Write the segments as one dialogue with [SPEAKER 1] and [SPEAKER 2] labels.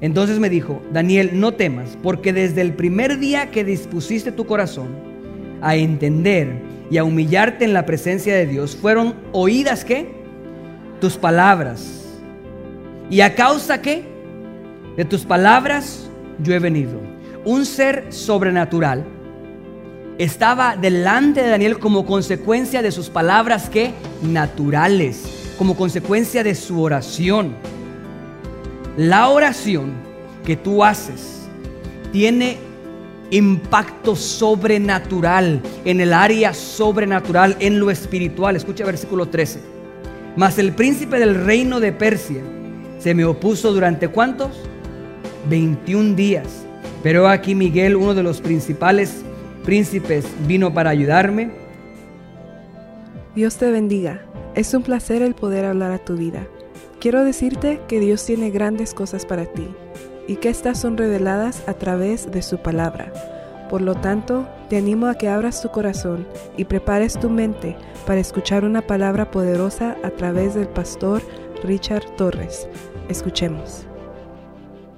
[SPEAKER 1] Entonces me dijo, Daniel, no temas, porque desde el primer día que dispusiste tu corazón a entender y a humillarte en la presencia de Dios, fueron oídas qué? Tus palabras. ¿Y a causa qué? De tus palabras yo he venido. Un ser sobrenatural estaba delante de Daniel como consecuencia de sus palabras que naturales, como consecuencia de su oración. La oración que tú haces tiene impacto sobrenatural en el área sobrenatural, en lo espiritual. Escucha versículo 13. Mas el príncipe del reino de Persia se me opuso durante cuántos? 21 días. Pero aquí Miguel, uno de los principales príncipes, vino para ayudarme.
[SPEAKER 2] Dios te bendiga. Es un placer el poder hablar a tu vida. Quiero decirte que Dios tiene grandes cosas para ti y que estas son reveladas a través de su palabra. Por lo tanto, te animo a que abras tu corazón y prepares tu mente para escuchar una palabra poderosa a través del pastor Richard Torres. Escuchemos.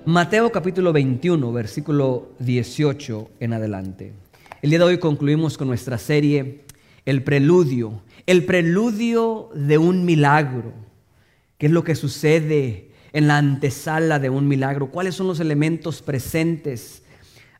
[SPEAKER 1] Mateo capítulo 21, versículo 18 en adelante. El día de hoy concluimos con nuestra serie El preludio, el preludio de un milagro. ¿Qué es lo que sucede en la antesala de un milagro? ¿Cuáles son los elementos presentes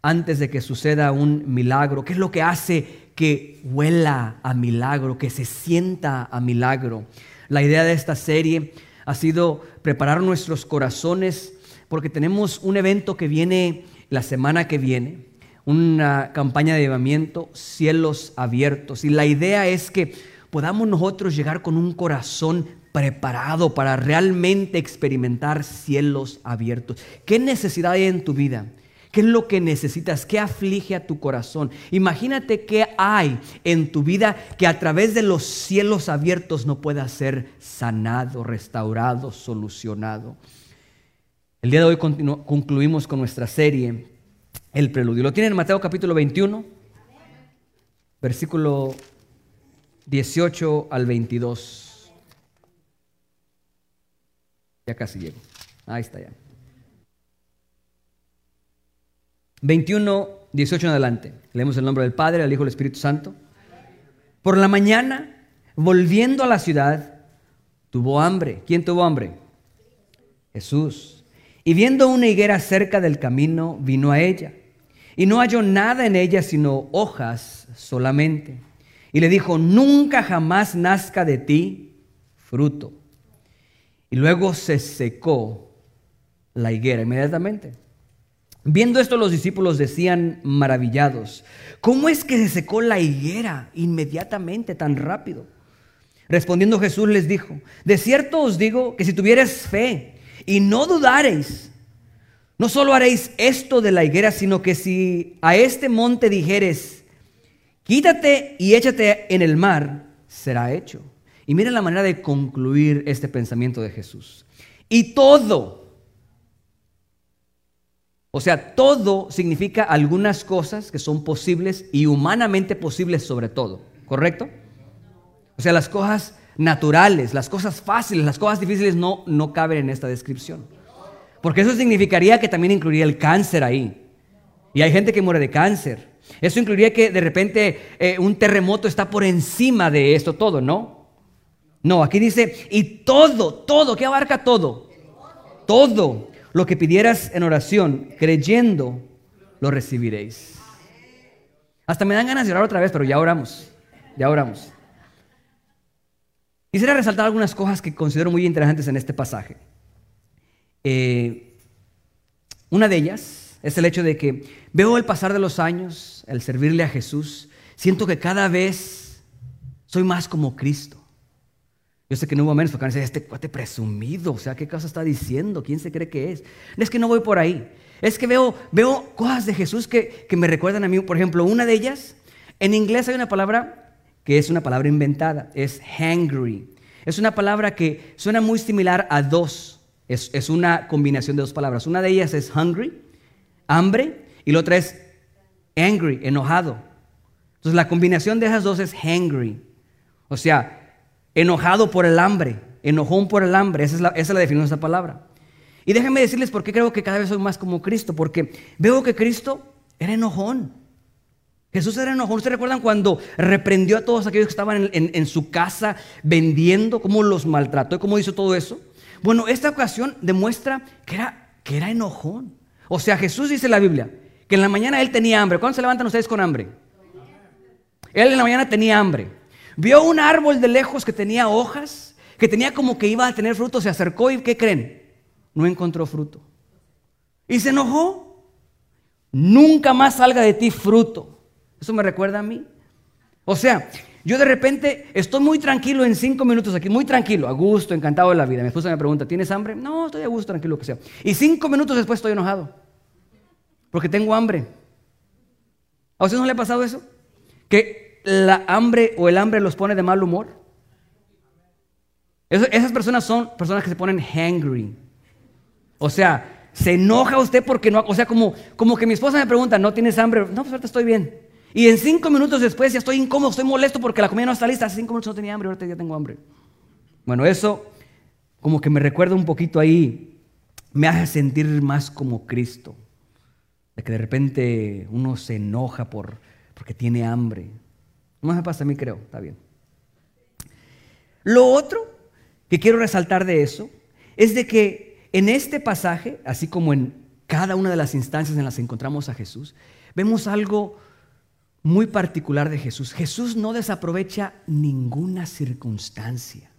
[SPEAKER 1] antes de que suceda un milagro? ¿Qué es lo que hace que huela a milagro, que se sienta a milagro? La idea de esta serie ha sido preparar nuestros corazones porque tenemos un evento que viene la semana que viene, una campaña de llevamiento, cielos abiertos. Y la idea es que podamos nosotros llegar con un corazón preparado para realmente experimentar cielos abiertos. ¿Qué necesidad hay en tu vida? ¿Qué es lo que necesitas? ¿Qué aflige a tu corazón? Imagínate qué hay en tu vida que a través de los cielos abiertos no pueda ser sanado, restaurado, solucionado. El día de hoy concluimos con nuestra serie, El Preludio. ¿Lo tienen en Mateo capítulo 21? Versículo 18 al 22. Ya casi llego. Ahí está ya. 21, 18 en adelante. Leemos el nombre del Padre, del Hijo y del Espíritu Santo. Por la mañana, volviendo a la ciudad, tuvo hambre. ¿Quién tuvo hambre? Jesús. Y viendo una higuera cerca del camino, vino a ella. Y no halló nada en ella sino hojas solamente. Y le dijo, nunca jamás nazca de ti fruto. Y luego se secó la higuera inmediatamente. Viendo esto los discípulos decían maravillados, ¿cómo es que se secó la higuera inmediatamente tan rápido? Respondiendo Jesús les dijo, de cierto os digo que si tuvieres fe, y no dudaréis, no solo haréis esto de la higuera, sino que si a este monte dijeres, quítate y échate en el mar, será hecho. Y miren la manera de concluir este pensamiento de Jesús. Y todo, o sea, todo significa algunas cosas que son posibles y humanamente posibles sobre todo, ¿correcto? O sea, las cosas naturales, las cosas fáciles, las cosas difíciles no, no caben en esta descripción. Porque eso significaría que también incluiría el cáncer ahí. Y hay gente que muere de cáncer. Eso incluiría que de repente eh, un terremoto está por encima de esto todo, ¿no? No, aquí dice, y todo, todo, ¿qué abarca todo? Todo lo que pidieras en oración, creyendo, lo recibiréis. Hasta me dan ganas de orar otra vez, pero ya oramos, ya oramos. Quisiera resaltar algunas cosas que considero muy interesantes en este pasaje. Eh, una de ellas es el hecho de que veo el pasar de los años, el servirle a Jesús, siento que cada vez soy más como Cristo. Yo sé que no hubo menos porque van este cuate presumido, o sea, ¿qué cosa está diciendo? ¿Quién se cree que es? Es que no voy por ahí. Es que veo, veo cosas de Jesús que, que me recuerdan a mí. Por ejemplo, una de ellas, en inglés hay una palabra que es una palabra inventada, es hangry. Es una palabra que suena muy similar a dos. Es, una combinación de dos palabras. Una de ellas es hungry, hambre, y la otra es angry, enojado. Entonces la combinación de esas dos es hangry. O sea, enojado por el hambre, enojón por el hambre. Esa es la, esa es la definición de esa palabra. Y déjenme decirles por qué creo que cada vez soy más como Cristo, porque veo que Cristo era enojón. Jesús era enojón. ¿Ustedes recuerdan cuando reprendió a todos aquellos que estaban en, su casa vendiendo, cómo los maltrató y cómo hizo todo eso? Bueno, esta ocasión demuestra que era, que era enojón. O sea, Jesús dice en la Biblia que en la mañana él tenía hambre. ¿Cuándo se levantan ustedes con hambre? Él en la mañana tenía hambre. Vio un árbol de lejos que tenía hojas, que tenía como que iba a tener fruto, se acercó y ¿qué creen? No encontró fruto. Y se enojó. Nunca más salga de ti fruto. Eso me recuerda a mí. O sea, yo de repente estoy muy tranquilo en cinco minutos aquí, muy tranquilo, a gusto, encantado de la vida. Mi esposa me pregunta, ¿tienes hambre? No, estoy a gusto, tranquilo, que sea. Y cinco minutos después estoy enojado, porque tengo hambre. ¿A usted no le ha pasado eso? Que la hambre o el hambre los pone de mal humor. esas personas son personas que se ponen hangry. O sea, se enoja usted porque no, o sea, como, como que mi esposa me pregunta, ¿no tienes hambre? No, pues ahorita estoy bien. Y en cinco minutos después ya estoy incómodo, estoy molesto porque la comida no está lista. Hace cinco minutos no tenía hambre, ahorita ya tengo hambre. Bueno, eso como que me recuerda un poquito ahí, me hace sentir más como Cristo. De que de repente uno se enoja por, porque tiene hambre. No me pasa a mí, creo, está bien. Lo otro que quiero resaltar de eso es de que en este pasaje, así como en cada una de las instancias en las que encontramos a Jesús, vemos algo muy particular de Jesús. Jesús no desaprovecha ninguna circunstancia.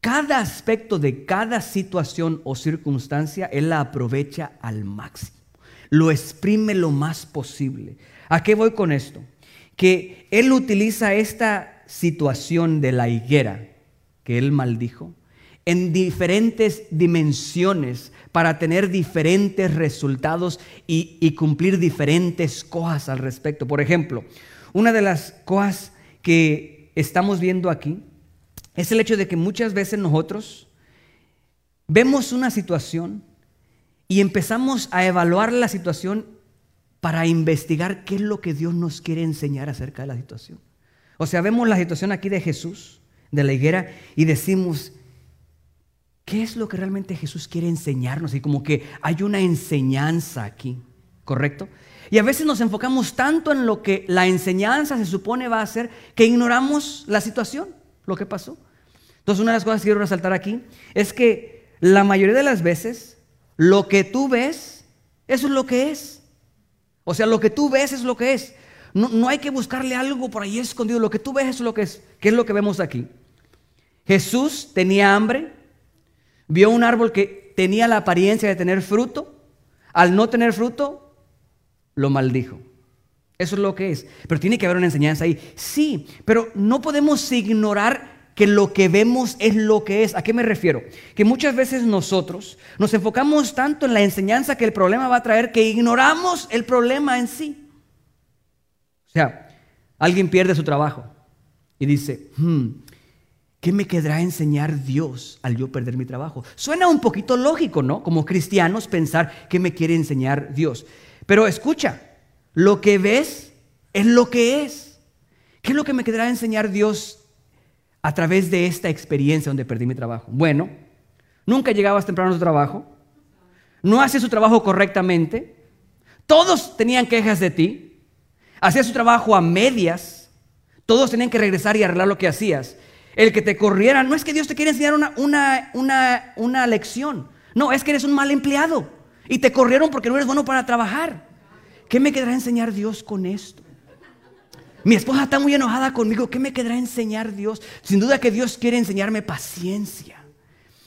[SPEAKER 1] Cada aspecto de cada situación o circunstancia, Él la aprovecha al máximo. Lo exprime lo más posible. ¿A qué voy con esto? Que Él utiliza esta situación de la higuera que Él maldijo en diferentes dimensiones para tener diferentes resultados y, cumplir diferentes cosas al respecto. Por ejemplo, una de las cosas que estamos viendo aquí es el hecho de que muchas veces nosotros vemos una situación y empezamos a evaluar la situación para investigar qué es lo que Dios nos quiere enseñar acerca de la situación. O sea, vemos la situación aquí de Jesús, de la higuera, y decimos, ¿Qué es lo que realmente Jesús quiere enseñarnos? Y como que hay una enseñanza aquí, ¿correcto? Y a veces nos enfocamos tanto en lo que la enseñanza se supone va a hacer que ignoramos la situación, lo que pasó. Entonces, una de las cosas que quiero resaltar aquí es que la mayoría de las veces lo que tú ves, eso es lo que es. O sea, lo que tú ves es lo que es. No, no hay que buscarle algo por ahí escondido. Lo que tú ves es lo que es. ¿Qué es lo que vemos aquí? Jesús tenía hambre, Vio un árbol que tenía la apariencia de tener fruto. Al no tener fruto, lo maldijo. Eso es lo que es. Pero tiene que haber una enseñanza ahí. Sí, pero no podemos ignorar que lo que vemos es lo que es. ¿A qué me refiero? Que muchas veces nosotros nos enfocamos tanto en la enseñanza que el problema va a traer que ignoramos el problema en sí. O sea, alguien pierde su trabajo y dice, hmm, ¿Qué me quedará enseñar Dios al yo perder mi trabajo? Suena un poquito lógico, ¿no? Como cristianos pensar qué me quiere enseñar Dios. Pero escucha, lo que ves es lo que es. ¿Qué es lo que me quedará enseñar Dios a través de esta experiencia donde perdí mi trabajo? Bueno, nunca llegabas temprano a tu trabajo, no hacías su trabajo correctamente, todos tenían quejas de ti, hacías su trabajo a medias, todos tenían que regresar y arreglar lo que hacías el que te corriera. No es que Dios te quiere enseñar una, una, una, lección. No, es que eres un mal empleado. Y te corrieron porque no eres bueno para trabajar. ¿Qué me quedará enseñar Dios con esto? Mi esposa está muy enojada conmigo. ¿Qué me quedará enseñar Dios? Sin duda que Dios quiere enseñarme paciencia.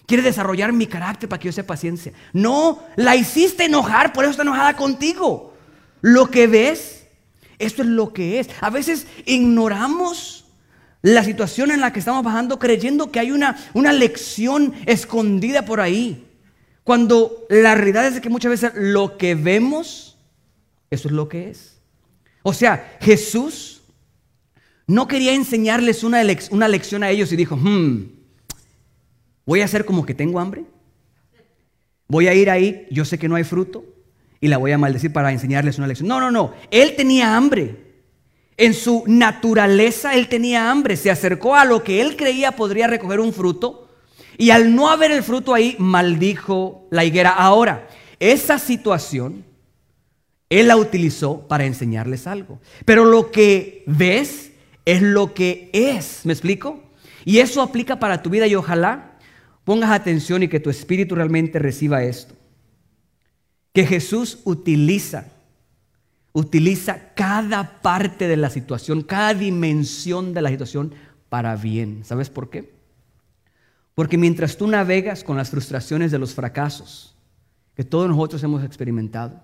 [SPEAKER 1] Quiere desarrollar mi carácter para que yo sea paciencia. No, la hiciste enojar, por eso está enojada contigo. Lo que ves, esto es lo que es. A veces ignoramos la situación en la que estamos bajando creyendo que hay una, una lección escondida por ahí. Cuando la realidad es que muchas veces lo que vemos, eso es lo que es. O sea, Jesús no quería enseñarles una, una lección a ellos y dijo, hmm, voy a hacer como que tengo hambre. Voy a ir ahí, yo sé que no hay fruto, y la voy a maldecir para enseñarles una lección. No, no, no. Él tenía hambre. En su naturaleza él tenía hambre, se acercó a lo que él creía podría recoger un fruto Y al no haber el fruto ahí, maldijo la higuera. Ahora, esa situación, él la utilizó para enseñarles algo. Pero lo que ves es lo que es. ¿Me explico? Y eso aplica para tu vida y ojalá pongas atención y que tu espíritu realmente reciba esto. Que Jesús utiliza, utiliza cada parte de la situación, cada dimensión de la situación para bien. ¿Sabes por qué? Porque mientras tú navegas con las frustraciones de los fracasos que todos nosotros hemos experimentado,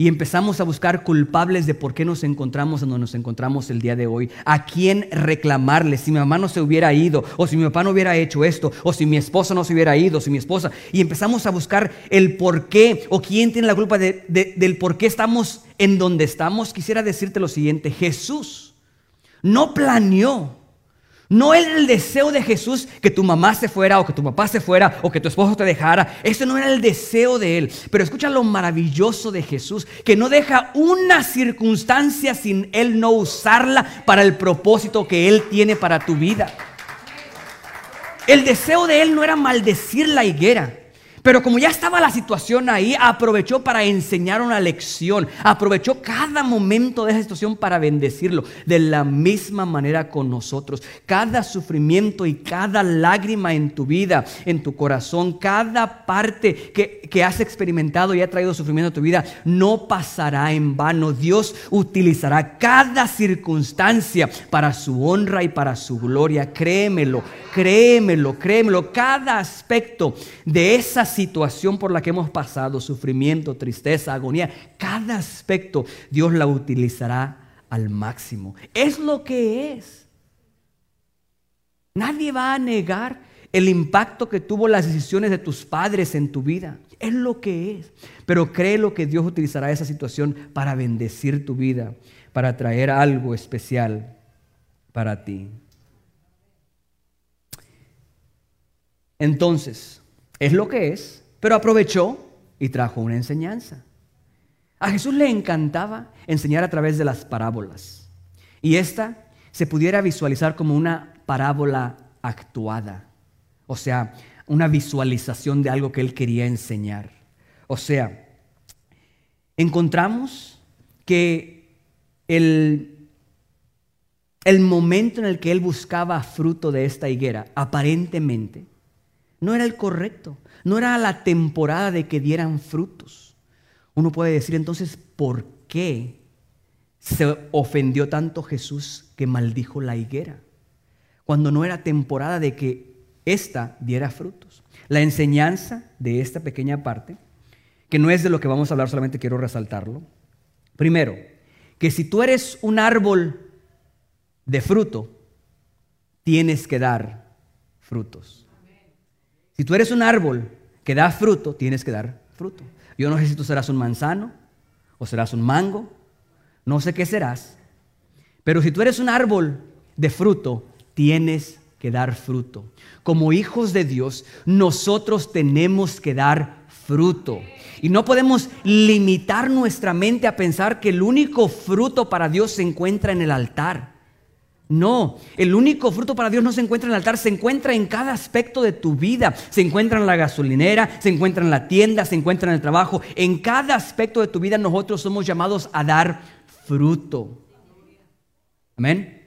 [SPEAKER 1] y empezamos a buscar culpables de por qué nos encontramos donde nos encontramos el día de hoy. ¿A quién reclamarle? Si mi mamá no se hubiera ido, o si mi papá no hubiera hecho esto, o si mi esposa no se hubiera ido, o si mi esposa. Y empezamos a buscar el por qué, o quién tiene la culpa del por qué estamos en donde estamos. Quisiera decirte lo siguiente: Jesús no planeó no era el deseo de Jesús que tu mamá se fuera o que tu papá se fuera o que tu esposo te dejara. Ese no era el deseo de Él. Pero escucha lo maravilloso de Jesús, que no deja una circunstancia sin Él no usarla para el propósito que Él tiene para tu vida. El deseo de Él no era maldecir la higuera. Pero como ya estaba la situación ahí, aprovechó para enseñar una lección. Aprovechó cada momento de esa situación para bendecirlo. De la misma manera con nosotros. Cada sufrimiento y cada lágrima en tu vida, en tu corazón, cada parte que, que has experimentado y ha traído sufrimiento a tu vida, no pasará en vano. Dios utilizará cada circunstancia para su honra y para su gloria. Créemelo, créemelo, créemelo. Cada aspecto de esas situación por la que hemos pasado, sufrimiento, tristeza, agonía, cada aspecto Dios la utilizará al máximo. Es lo que es. Nadie va a negar el impacto que tuvo las decisiones de tus padres en tu vida. Es lo que es. Pero cree lo que Dios utilizará esa situación para bendecir tu vida, para traer algo especial para ti. Entonces, es lo que es, pero aprovechó y trajo una enseñanza. A Jesús le encantaba enseñar a través de las parábolas. Y esta se pudiera visualizar como una parábola actuada. O sea, una visualización de algo que él quería enseñar. O sea, encontramos que el, el momento en el que él buscaba fruto de esta higuera, aparentemente, no era el correcto, no era la temporada de que dieran frutos. Uno puede decir entonces, ¿por qué se ofendió tanto Jesús que maldijo la higuera? Cuando no era temporada de que ésta diera frutos. La enseñanza de esta pequeña parte, que no es de lo que vamos a hablar, solamente quiero resaltarlo. Primero, que si tú eres un árbol de fruto, tienes que dar frutos. Si tú eres un árbol que da fruto, tienes que dar fruto. Yo no sé si tú serás un manzano o serás un mango, no sé qué serás, pero si tú eres un árbol de fruto, tienes que dar fruto. Como hijos de Dios, nosotros tenemos que dar fruto. Y no podemos limitar nuestra mente a pensar que el único fruto para Dios se encuentra en el altar. No, el único fruto para Dios no se encuentra en el altar, se encuentra en cada aspecto de tu vida. Se encuentra en la gasolinera, se encuentra en la tienda, se encuentra en el trabajo. En cada aspecto de tu vida nosotros somos llamados a dar fruto. Amén.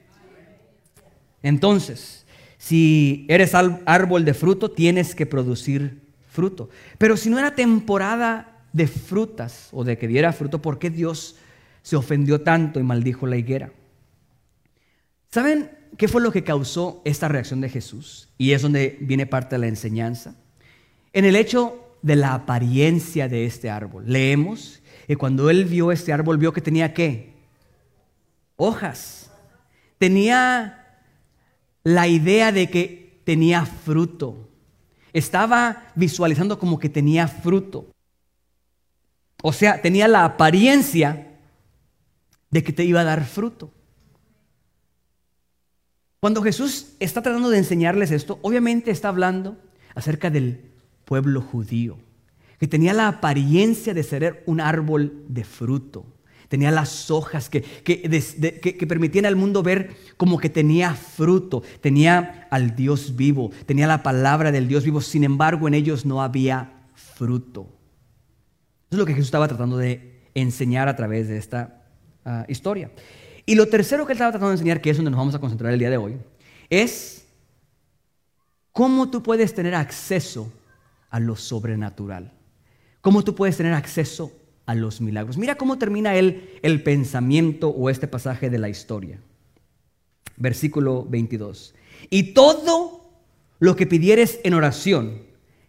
[SPEAKER 1] Entonces, si eres árbol de fruto, tienes que producir fruto. Pero si no era temporada de frutas o de que diera fruto, ¿por qué Dios se ofendió tanto y maldijo la higuera? ¿Saben qué fue lo que causó esta reacción de Jesús? Y es donde viene parte de la enseñanza. En el hecho de la apariencia de este árbol. Leemos que cuando él vio este árbol, vio que tenía qué? Hojas. Tenía la idea de que tenía fruto. Estaba visualizando como que tenía fruto. O sea, tenía la apariencia de que te iba a dar fruto. Cuando Jesús está tratando de enseñarles esto, obviamente está hablando acerca del pueblo judío, que tenía la apariencia de ser un árbol de fruto, tenía las hojas que, que, permitían al mundo ver como que tenía fruto, tenía al Dios vivo, tenía la palabra del Dios vivo, sin embargo en ellos no había fruto. Eso es lo que Jesús estaba tratando de enseñar a través de esta ah, historia. Y lo tercero que él estaba tratando de enseñar, que es donde nos vamos a concentrar el día de hoy, es cómo tú puedes tener acceso a lo sobrenatural. Cómo tú puedes tener acceso a los milagros. Mira cómo termina él el pensamiento o este pasaje de la historia. Versículo 22. Y todo lo que pidieres en oración,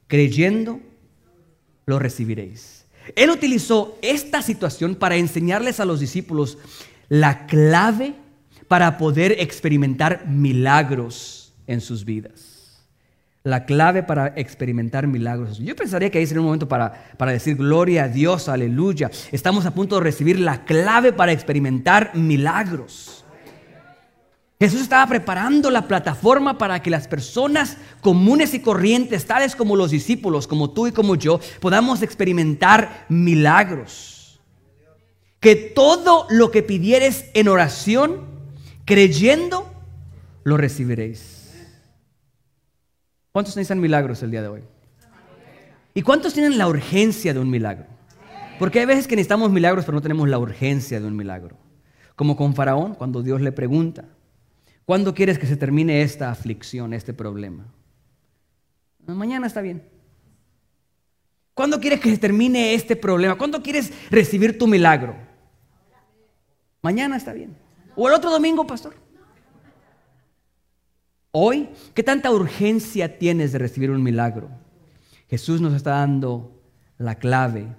[SPEAKER 1] creyendo, lo recibiréis. Él utilizó esta situación para enseñarles a los discípulos la clave para poder experimentar milagros en sus vidas la clave para experimentar milagros. Yo pensaría que ahí sería un momento para, para decir gloria a Dios, aleluya. Estamos a punto de recibir la clave para experimentar milagros. Jesús estaba preparando la plataforma para que las personas comunes y corrientes, tales como los discípulos, como tú y como yo, podamos experimentar milagros. Que todo lo que pidieres en oración, creyendo, lo recibiréis. ¿Cuántos necesitan milagros el día de hoy? ¿Y cuántos tienen la urgencia de un milagro? Porque hay veces que necesitamos milagros, pero no tenemos la urgencia de un milagro. Como con Faraón, cuando Dios le pregunta, ¿cuándo quieres que se termine esta aflicción, este problema? Mañana está bien. ¿Cuándo quieres que se termine este problema? ¿Cuándo quieres recibir tu milagro? Mañana está bien. O el otro domingo, pastor. Hoy, ¿qué tanta urgencia tienes de recibir un milagro? Jesús nos está dando la clave,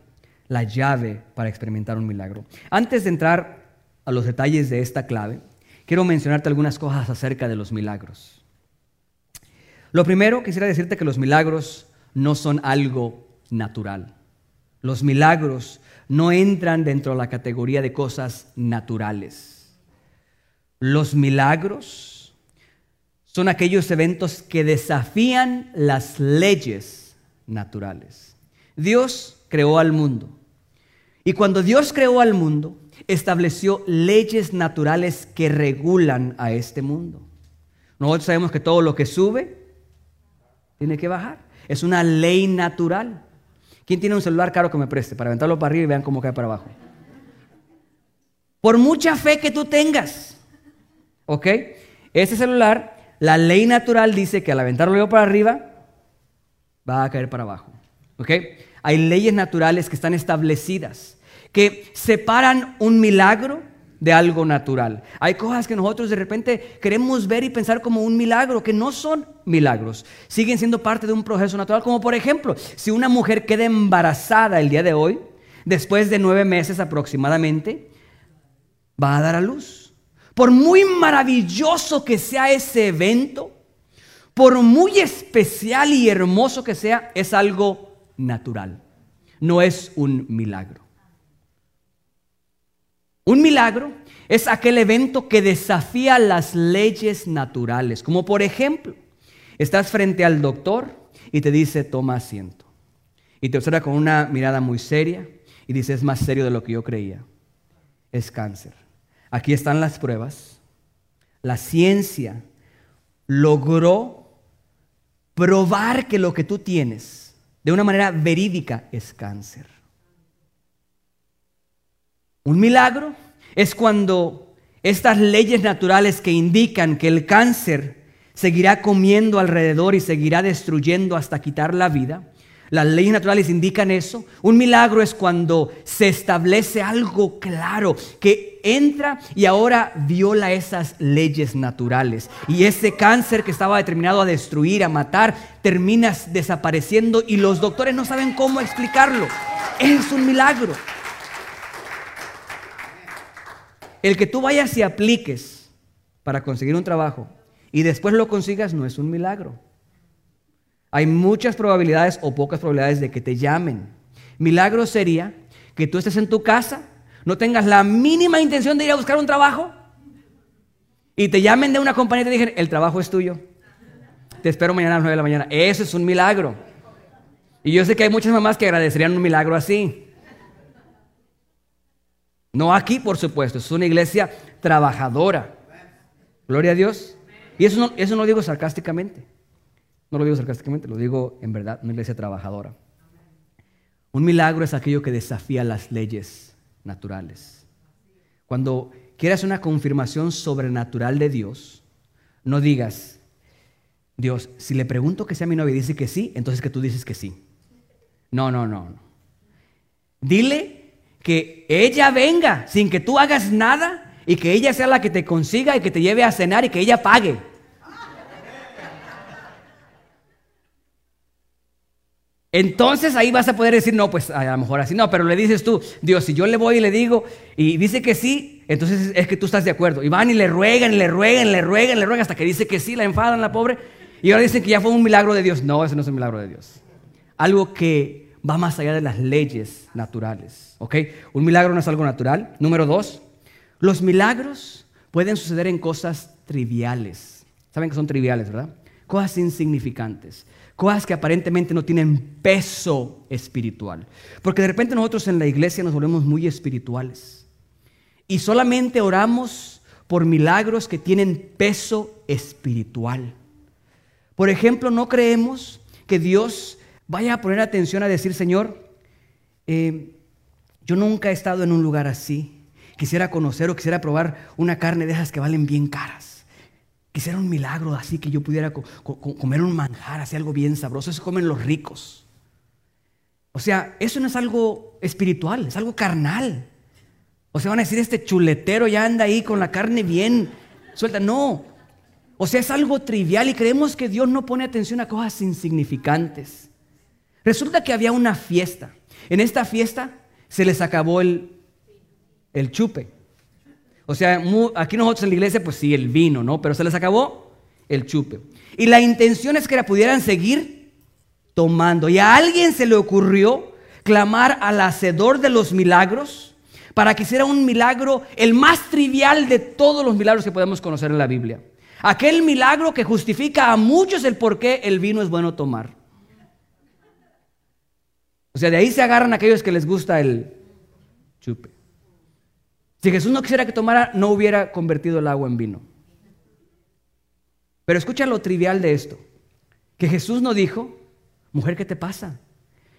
[SPEAKER 1] la llave para experimentar un milagro. Antes de entrar a los detalles de esta clave, quiero mencionarte algunas cosas acerca de los milagros. Lo primero, quisiera decirte que los milagros no son algo natural. Los milagros no entran dentro de la categoría de cosas naturales. Los milagros son aquellos eventos que desafían las leyes naturales. Dios creó al mundo. Y cuando Dios creó al mundo, estableció leyes naturales que regulan a este mundo. Nosotros sabemos que todo lo que sube tiene que bajar. Es una ley natural. ¿Quién tiene un celular caro que me preste para aventarlo para arriba y vean cómo cae para abajo? Por mucha fe que tú tengas, ¿ok? Ese celular la ley natural dice que al aventarlo para arriba, va a caer para abajo. ¿Ok? Hay leyes naturales que están establecidas, que separan un milagro de algo natural. Hay cosas que nosotros de repente queremos ver y pensar como un milagro, que no son milagros. Siguen siendo parte de un proceso natural, como por ejemplo, si una mujer queda embarazada el día de hoy, después de nueve meses aproximadamente, va a dar a luz. Por muy maravilloso que sea ese evento, por muy especial y hermoso que sea, es algo natural. No es un milagro. Un milagro es aquel evento que desafía las leyes naturales. Como por ejemplo, estás frente al doctor y te dice, toma asiento. Y te observa con una mirada muy seria y dice, es más serio de lo que yo creía. Es cáncer. Aquí están las pruebas. La ciencia logró probar que lo que tú tienes de una manera verídica es cáncer. Un milagro es cuando estas leyes naturales que indican que el cáncer seguirá comiendo alrededor y seguirá destruyendo hasta quitar la vida, las leyes naturales indican eso. Un milagro es cuando se establece algo claro que entra y ahora viola esas leyes naturales. Y ese cáncer que estaba determinado a destruir, a matar, termina desapareciendo y los doctores no saben cómo explicarlo. Es un milagro. El que tú vayas y apliques para conseguir un trabajo y después lo consigas no es un milagro. Hay muchas probabilidades o pocas probabilidades de que te llamen. Milagro sería que tú estés en tu casa, no tengas la mínima intención de ir a buscar un trabajo y te llamen de una compañía y te digan, el trabajo es tuyo. Te espero mañana a las 9 de la mañana. Eso es un milagro. Y yo sé que hay muchas mamás que agradecerían un milagro así. No aquí, por supuesto, es una iglesia trabajadora. Gloria a Dios. Y eso no, eso no lo digo sarcásticamente. No lo digo sarcásticamente, lo digo en verdad, una iglesia trabajadora. Un milagro es aquello que desafía las leyes naturales. Cuando quieras una confirmación sobrenatural de Dios, no digas, Dios, si le pregunto que sea mi novia y dice que sí, entonces que tú dices que sí. No, no. no. Dile que ella venga sin que tú hagas nada y que ella sea la que te consiga y que te lleve a cenar y que ella pague. Entonces ahí vas a poder decir, no, pues a lo mejor así no, pero le dices tú, Dios, si yo le voy y le digo y dice que sí, entonces es que tú estás de acuerdo. Y van y le ruegan, le ruegan, le ruegan, le ruegan hasta que dice que sí, la enfadan la pobre. Y ahora dicen que ya fue un milagro de Dios. No, ese no es un milagro de Dios. Algo que va más allá de las leyes naturales. ¿Ok? Un milagro no es algo natural. Número dos, los milagros pueden suceder en cosas triviales. Saben que son triviales, ¿verdad? Cosas insignificantes. Cosas que aparentemente no tienen peso espiritual. Porque de repente nosotros en la iglesia nos volvemos muy espirituales. Y solamente oramos por milagros que tienen peso espiritual. Por ejemplo, no creemos que Dios vaya a poner atención a decir, Señor, eh, yo nunca he estado en un lugar así. Quisiera conocer o quisiera probar una carne de esas que valen bien caras. Quisiera un milagro así que yo pudiera comer un manjar, así algo bien sabroso. Eso comen los ricos. O sea, eso no es algo espiritual, es algo carnal. O sea, van a decir, este chuletero ya anda ahí con la carne bien suelta. No. O sea, es algo trivial y creemos que Dios no pone atención a cosas insignificantes. Resulta que había una fiesta. En esta fiesta se les acabó el, chupe. O sea, aquí nosotros en la iglesia, pues sí, el vino, ¿no? Pero se les acabó el chupe. Y la intención es que la pudieran seguir tomando. Y a alguien se le ocurrió clamar al hacedor de los milagros para que hiciera un milagro, el más trivial de todos los milagros que podemos conocer en la Biblia. Aquel milagro que justifica a muchos el por qué el vino es bueno tomar. O sea, de ahí se agarran aquellos que les gusta el chupe. Si Jesús no quisiera que tomara, no hubiera convertido el agua en vino. Pero escucha lo trivial de esto. Que Jesús no dijo, mujer, ¿qué te pasa?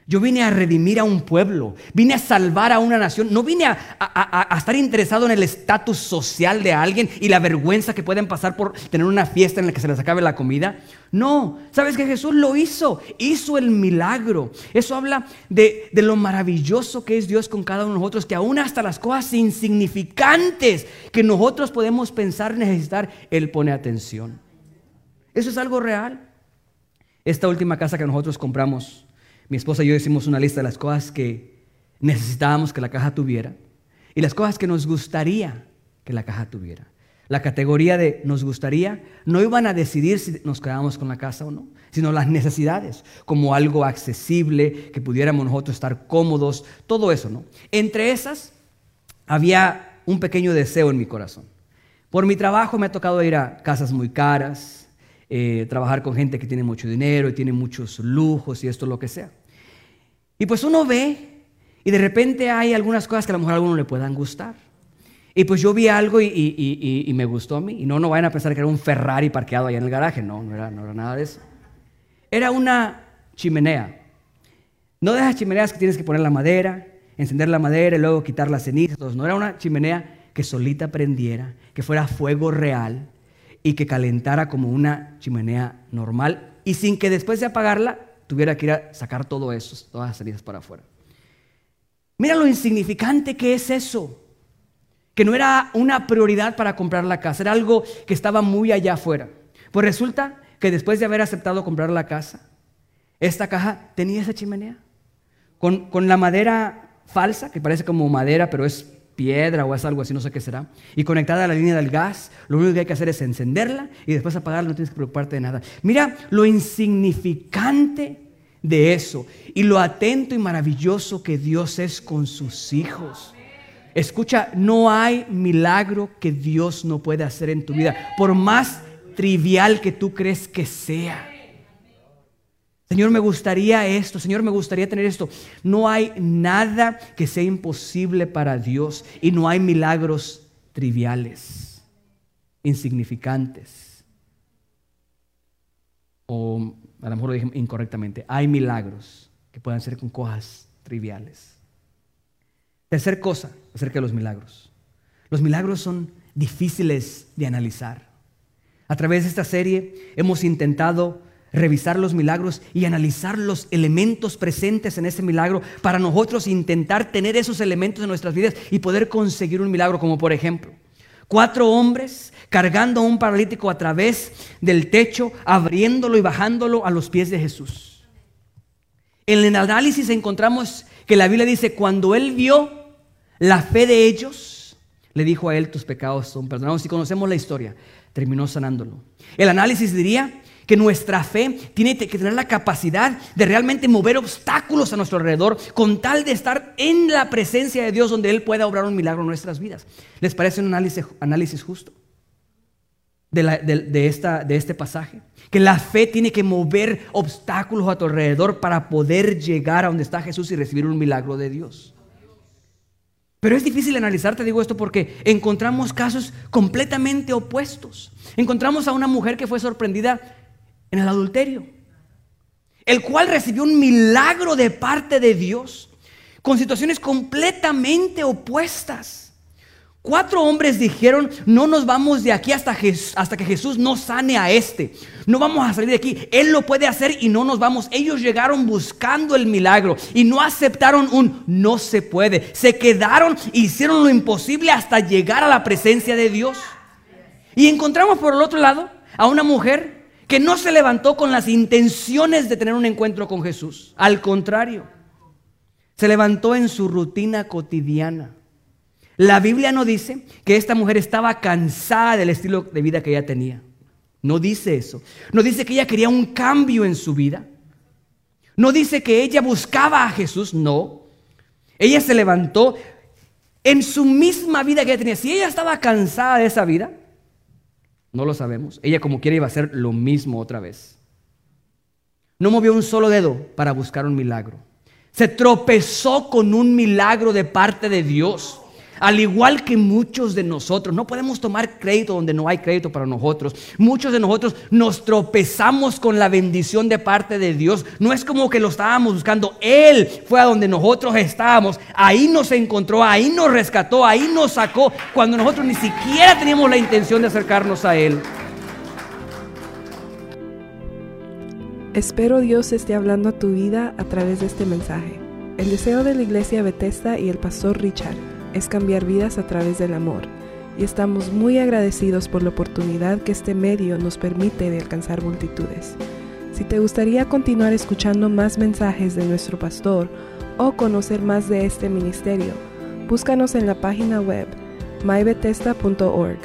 [SPEAKER 1] Yo vine a redimir a un pueblo, vine a salvar a una nación, no vine a, estar interesado en el estatus social de alguien y la vergüenza que pueden pasar por tener una fiesta en la que se les acabe la comida. No, sabes que Jesús lo hizo, hizo el milagro. Eso habla de, de lo maravilloso que es Dios con cada uno de nosotros, que aún hasta las cosas insignificantes que nosotros podemos pensar necesitar, Él pone atención. Eso es algo real. Esta última casa que nosotros compramos mi esposa y yo hicimos una lista de las cosas que necesitábamos que la caja tuviera y las cosas que nos gustaría que la caja tuviera. La categoría de nos gustaría no iban a decidir si nos quedábamos con la casa o no, sino las necesidades, como algo accesible, que pudiéramos nosotros estar cómodos, todo eso, ¿no? Entre esas había un pequeño deseo en mi corazón. Por mi trabajo me ha tocado ir a casas muy caras, eh, trabajar con gente que tiene mucho dinero y tiene muchos lujos y esto lo que sea. Y pues uno ve y de repente hay algunas cosas que a lo mejor a alguno le puedan gustar. Y pues yo vi algo y, me gustó a mí. Y no, no vayan a pensar que era un Ferrari parqueado allá en el garaje. No, no era, no era nada de eso. Era una chimenea. No de esas chimeneas que tienes que poner la madera, encender la madera y luego quitar las cenizas. No, era una chimenea que solita prendiera, que fuera fuego real, y que calentara como una chimenea normal y sin que después de apagarla tuviera que ir a sacar todo eso, todas las cenizas para afuera. Mira lo insignificante que es eso, que no era una prioridad para comprar la casa, era algo que estaba muy allá afuera. Pues resulta que después de haber aceptado comprar la casa, esta caja tenía esa chimenea, con, con la madera falsa, que parece como madera, pero es piedra o es algo así, no sé qué será, y conectada a la línea del gas, lo único que hay que hacer es encenderla y después apagarla, no tienes que preocuparte de nada. Mira lo insignificante de eso y lo atento y maravilloso que Dios es con sus hijos. Escucha, no hay milagro que Dios no pueda hacer en tu vida, por más trivial que tú crees que sea. Señor, me gustaría esto, Señor, me gustaría tener esto. No hay nada que sea imposible para Dios y no hay milagros triviales, insignificantes. O a lo mejor lo dije incorrectamente, hay milagros que pueden ser con cosas triviales. Tercer cosa acerca de los milagros. Los milagros son difíciles de analizar. A través de esta serie hemos intentado revisar los milagros y analizar los elementos presentes en ese milagro para nosotros intentar tener esos elementos en nuestras vidas y poder conseguir un milagro, como por ejemplo, cuatro hombres cargando a un paralítico a través del techo, abriéndolo y bajándolo a los pies de Jesús. En el análisis encontramos que la Biblia dice, cuando él vio la fe de ellos, le dijo a él, tus pecados son perdonados. Si conocemos la historia, terminó sanándolo. El análisis diría que nuestra fe tiene que tener la capacidad de realmente mover obstáculos a nuestro alrededor con tal de estar en la presencia de Dios donde Él pueda obrar un milagro en nuestras vidas. ¿Les parece un análisis, justo de, esta, de este pasaje? Que la fe tiene que mover obstáculos a tu alrededor para poder llegar a donde está Jesús y recibir un milagro de Dios. Pero es difícil analizar, te digo esto, porque encontramos casos completamente opuestos. Encontramos a una mujer que fue sorprendida en el adulterio, el cual recibió un milagro de parte de Dios, con situaciones completamente opuestas. Cuatro hombres dijeron, no nos vamos de aquí hasta, hasta, que Jesús no sane a este. No vamos a salir de aquí. Él lo puede hacer y no nos vamos. Ellos llegaron buscando el milagro y no aceptaron un no se puede. Se quedaron e hicieron lo imposible hasta llegar a la presencia de Dios. Y encontramos por el otro lado a una mujer que no se levantó con las intenciones de tener un encuentro con Jesús. Al contrario, se levantó en su rutina cotidiana. La Biblia no dice que esta mujer estaba cansada del estilo de vida que ella tenía. No dice eso. No dice que ella quería un cambio en su vida. No dice que ella buscaba a Jesús. No. Ella se levantó en su misma vida que ella tenía. Si ella estaba cansada de esa vida, no lo sabemos. Ella como quiera iba a hacer lo mismo otra vez. No movió un solo dedo para buscar un milagro. Se tropezó con un milagro de parte de Dios. Al igual que muchos de nosotros, no podemos tomar crédito donde no hay crédito para nosotros. Muchos de nosotros nos tropezamos con la bendición de parte de Dios. No es como que lo estábamos buscando. Él fue a donde nosotros estábamos. Ahí nos encontró, ahí nos rescató, ahí nos sacó cuando nosotros ni siquiera teníamos la intención de acercarnos a Él.
[SPEAKER 2] Espero Dios esté hablando a tu vida a través de este mensaje. El deseo de la iglesia Bethesda y el pastor Richard es cambiar vidas a través del amor, y estamos muy agradecidos por la oportunidad que este medio nos permite de alcanzar multitudes. Si te gustaría continuar escuchando más mensajes de nuestro pastor o conocer más de este ministerio, búscanos en la página web mybetesta.org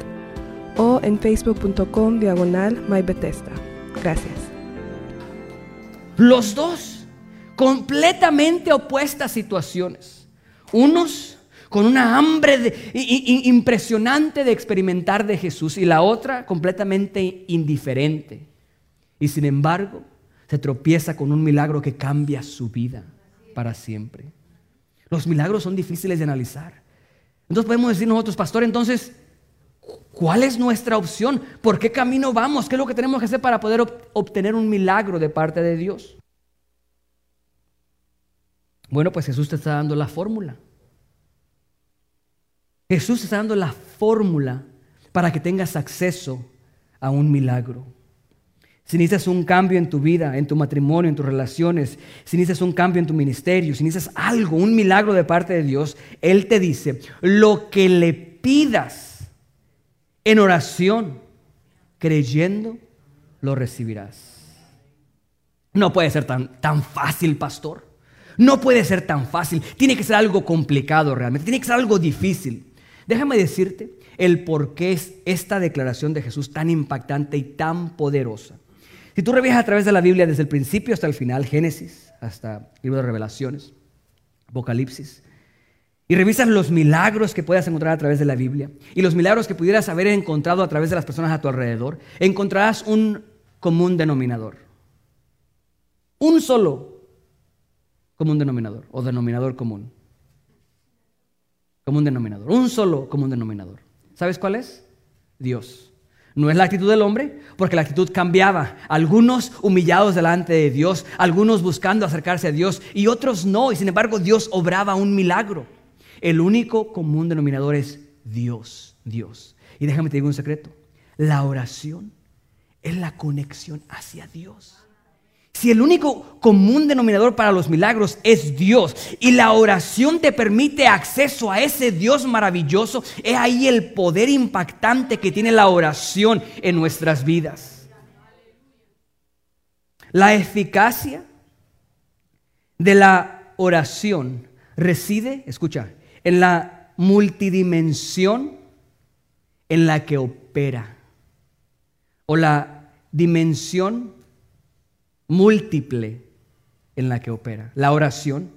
[SPEAKER 2] o en facebook.com diagonal mybetesta. Gracias.
[SPEAKER 1] Los dos, completamente opuestas situaciones. Unos con una hambre impresionante de experimentar de Jesús y la otra completamente indiferente. Y sin embargo, se tropieza con un milagro que cambia su vida para siempre. Los milagros son difíciles de analizar. Entonces podemos decir nosotros, pastor, entonces, ¿cuál es nuestra opción? ¿Por qué camino vamos? ¿Qué es lo que tenemos que hacer para poder obtener un milagro de parte de Dios? Bueno, pues Jesús te está dando la fórmula. Jesús está dando la fórmula para que tengas acceso a un milagro. Si necesitas un cambio en tu vida, en tu matrimonio, en tus relaciones, si necesitas un cambio en tu ministerio, si necesitas algo, un milagro de parte de Dios, Él te dice, lo que le pidas en oración, creyendo, lo recibirás. No puede ser tan, tan fácil, pastor. No puede ser tan fácil. Tiene que ser algo complicado realmente. Tiene que ser algo difícil. Déjame decirte el por qué es esta declaración de Jesús tan impactante y tan poderosa. Si tú revisas a través de la Biblia desde el principio hasta el final, Génesis, hasta el libro de Revelaciones, Apocalipsis, y revisas los milagros que puedas encontrar a través de la Biblia y los milagros que pudieras haber encontrado a través de las personas a tu alrededor, encontrarás un común denominador. Un solo común denominador o denominador común. Común denominador. Un solo común denominador. ¿Sabes cuál es? Dios. No es la actitud del hombre, porque la actitud cambiaba. Algunos humillados delante de Dios, algunos buscando acercarse a Dios y otros no. Y sin embargo Dios obraba un milagro. El único común denominador es Dios, Dios. Y déjame te digo un secreto. La oración es la conexión hacia Dios. Si el único común denominador para los milagros es Dios y la oración te permite acceso a ese Dios maravilloso, es ahí el poder impactante que tiene la oración en nuestras vidas. La eficacia de la oración reside, escucha, en la multidimensión en la que opera o la dimensión múltiple en la que opera. La oración,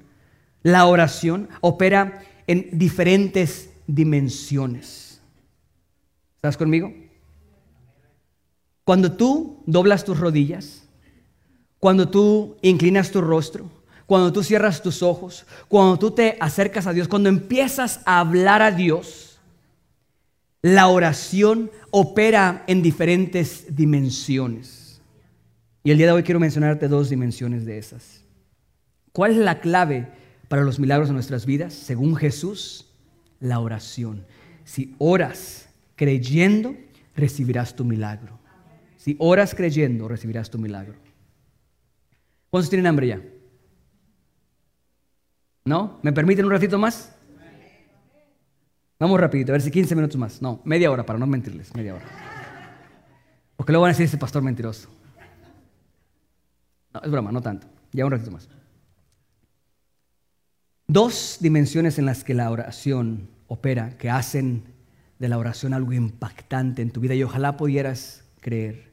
[SPEAKER 1] la oración opera en diferentes dimensiones. ¿Estás conmigo? Cuando tú doblas tus rodillas, cuando tú inclinas tu rostro, cuando tú cierras tus ojos, cuando tú te acercas a Dios, cuando empiezas a hablar a Dios, la oración opera en diferentes dimensiones. Y el día de hoy quiero mencionarte dos dimensiones de esas. ¿Cuál es la clave para los milagros de nuestras vidas? Según Jesús, la oración. Si oras creyendo, recibirás tu milagro. Si oras creyendo, recibirás tu milagro. ¿Cuántos tienen hambre ya? ¿No? ¿Me permiten un ratito más? Vamos rapidito, a ver si 15 minutos más. No, media hora para no mentirles, media hora. Porque luego van a decir ese pastor mentiroso es broma, no tanto. Ya un ratito más. Dos dimensiones en las que la oración opera, que hacen de la oración algo impactante en tu vida y ojalá pudieras creer.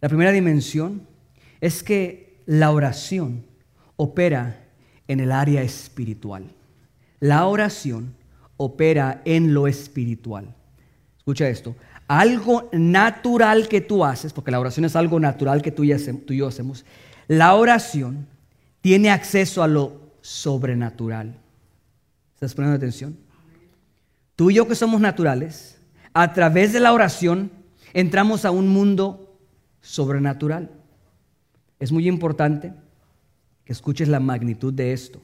[SPEAKER 1] La primera dimensión es que la oración opera en el área espiritual. La oración opera en lo espiritual. Escucha esto. Algo natural que tú haces, porque la oración es algo natural que tú y, yo hacemos, la oración tiene acceso a lo sobrenatural. ¿Estás poniendo atención? Tú y yo que somos naturales, a través de la oración entramos a un mundo sobrenatural. Es muy importante que escuches la magnitud de esto.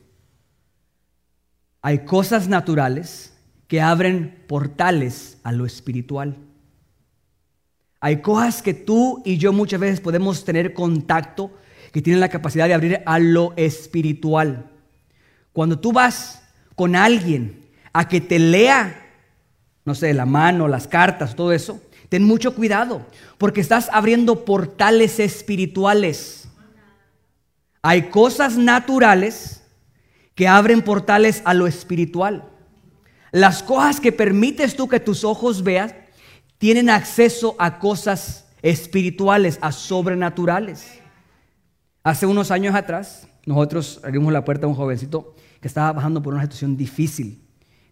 [SPEAKER 1] Hay cosas naturales que abren portales a lo espiritual. Hay cosas que tú y yo muchas veces podemos tener contacto que tienen la capacidad de abrir a lo espiritual. Cuando tú vas con alguien a que te lea, no sé, la mano, las cartas, todo eso, ten mucho cuidado, porque estás abriendo portales espirituales. Hay cosas naturales que abren portales a lo espiritual. Las cosas que permites tú que tus ojos veas tienen acceso a cosas espirituales, a sobrenaturales. Hace unos años atrás, nosotros abrimos la puerta a un jovencito que estaba bajando por una situación difícil.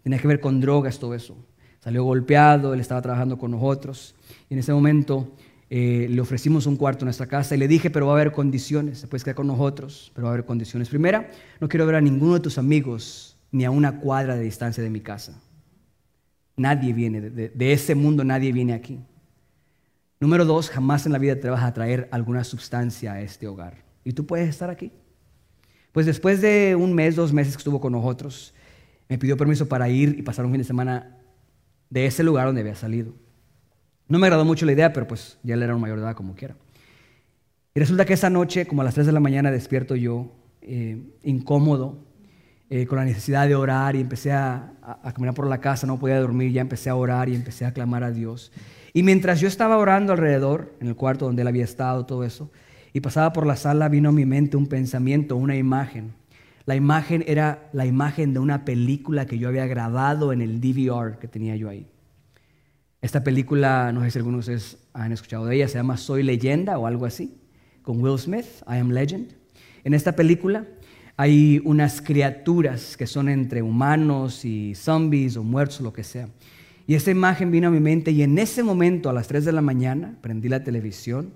[SPEAKER 1] Tenía que ver con drogas, todo eso. Salió golpeado, él estaba trabajando con nosotros. Y en ese momento eh, le ofrecimos un cuarto en nuestra casa y le dije, pero va a haber condiciones, se puede quedar con nosotros, pero va a haber condiciones. Primera, no quiero ver a ninguno de tus amigos ni a una cuadra de distancia de mi casa. Nadie viene, de, de ese mundo nadie viene aquí. Número dos, jamás en la vida te vas a traer alguna sustancia a este hogar y tú puedes estar aquí. Pues después de un mes, dos meses que estuvo con nosotros, me pidió permiso para ir y pasar un fin de semana de ese lugar donde había salido. No me agradó mucho la idea, pero pues ya él era un mayor de edad como quiera. Y resulta que esa noche, como a las 3 de la mañana, despierto yo, eh, incómodo, eh, con la necesidad de orar y empecé a, a, caminar por la casa, no podía dormir, ya empecé a orar y empecé a clamar a Dios. Y mientras yo estaba orando alrededor, en el cuarto donde él había estado, todo eso, y pasaba por la sala, vino a mi mente un pensamiento, una imagen. La imagen era la imagen de una película que yo había grabado en el DVR que tenía yo ahí. Esta película, no sé si algunos de ustedes han escuchado de ella, se llama Soy leyenda o algo así, con Will Smith, I Am Legend. En esta película hay unas criaturas que son entre humanos y zombies o muertos, lo que sea. Y esa imagen vino a mi mente y en ese momento, a las 3 de la mañana, prendí la televisión,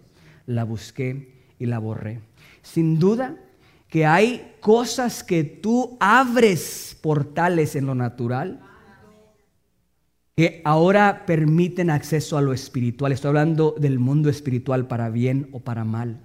[SPEAKER 1] la busqué y la borré. sin duda que hay cosas que tú abres portales en lo natural que ahora permiten acceso a lo espiritual. Estoy hablando del mundo espiritual para bien o para mal.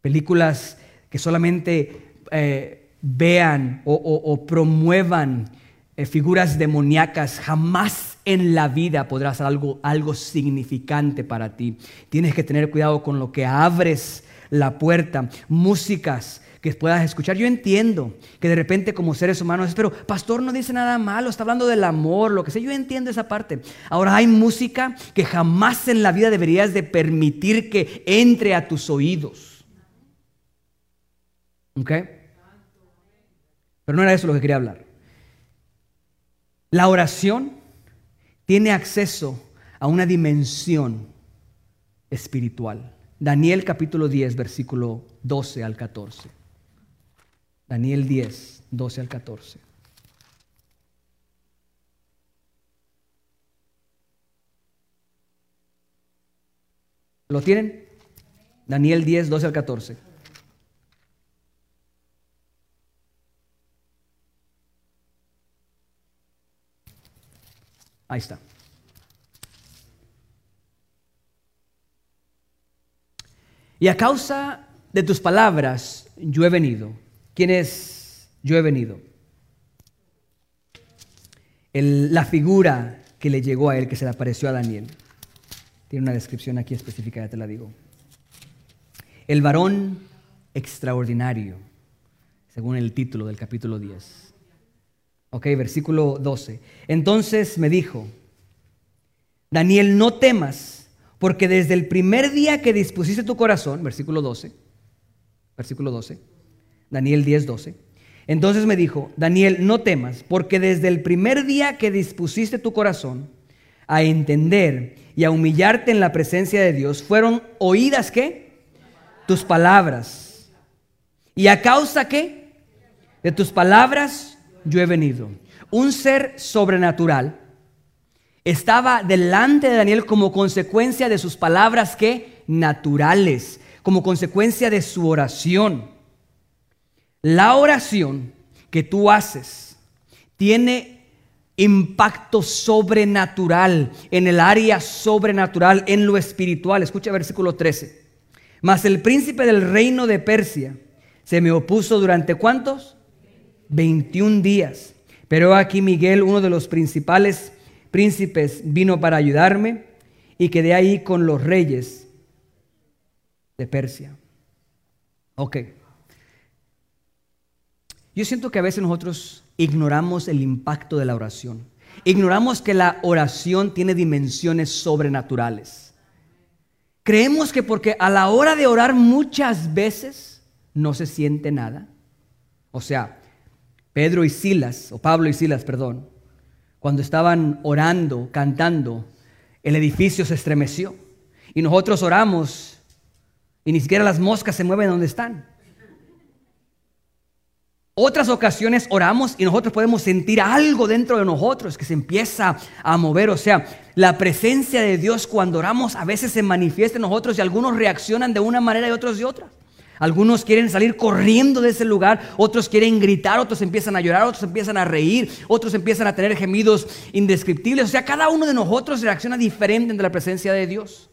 [SPEAKER 1] Películas que solamente eh, vean o, promuevan eh, figuras demoníacas, jamás en la vida podrás hacer algo, algo significante para ti. Tienes que tener cuidado con lo que abres la puerta. Músicas que puedas escuchar. Yo entiendo que de repente como seres humanos, pero pastor no dice nada malo, está hablando del amor, lo que sé, yo entiendo esa parte. Ahora hay música que jamás en la vida deberías de permitir que entre a tus oídos. ¿Ok? Pero no era eso lo que quería hablar. La oración tiene acceso a una dimensión espiritual. Daniel capítulo 10, versículo 12 al 14. Daniel 10, 12 al 14. ¿Lo tienen? Daniel 10, 12 al 14. Ahí está. Y a causa de tus palabras yo he venido ¿Quién es yo he venido? la figura que le llegó a él, que se le apareció a Daniel. Tiene una descripción aquí específica, ya te la digo. El varón extraordinario, según el título del capítulo 10. Ok, versículo 12. Entonces me dijo, Daniel, no temas, porque desde el primer día que dispusiste tu corazón, versículo 12, versículo 12, Daniel 10, 12. Entonces me dijo, Daniel, no temas, porque desde el primer día que dispusiste tu corazón a entender y a humillarte en la presencia de Dios, fueron oídas qué? Tus palabras. ¿Y a causa qué? De tus palabras yo he venido. Un ser sobrenatural estaba delante de Daniel como consecuencia de sus palabras que naturales, como consecuencia de su oración. La oración que tú haces tiene impacto sobrenatural en el área sobrenatural, en lo espiritual. Escucha versículo 13. Mas el príncipe del reino de Persia se me opuso durante cuántos? 21 días. Pero aquí Miguel, uno de los principales príncipes, vino para ayudarme y quedé ahí con los reyes de Persia. Ok. Yo siento que a veces nosotros ignoramos el impacto de la oración. Ignoramos que la oración tiene dimensiones sobrenaturales. Creemos que porque a la hora de orar muchas veces no se siente nada. O sea, Pedro y Silas, o Pablo y Silas, perdón, cuando estaban orando, cantando, el edificio se estremeció. Y nosotros oramos y ni siquiera las moscas se mueven donde están. Otras ocasiones oramos y nosotros podemos sentir algo dentro de nosotros que se empieza a mover. O sea, la presencia de Dios cuando oramos a veces se manifiesta en nosotros y algunos reaccionan de una manera y otros de otra. Algunos quieren salir corriendo de ese lugar, otros quieren gritar, otros empiezan a llorar, otros empiezan a reír, otros empiezan a tener gemidos indescriptibles. O sea, cada uno de nosotros reacciona diferente ante la presencia de Dios.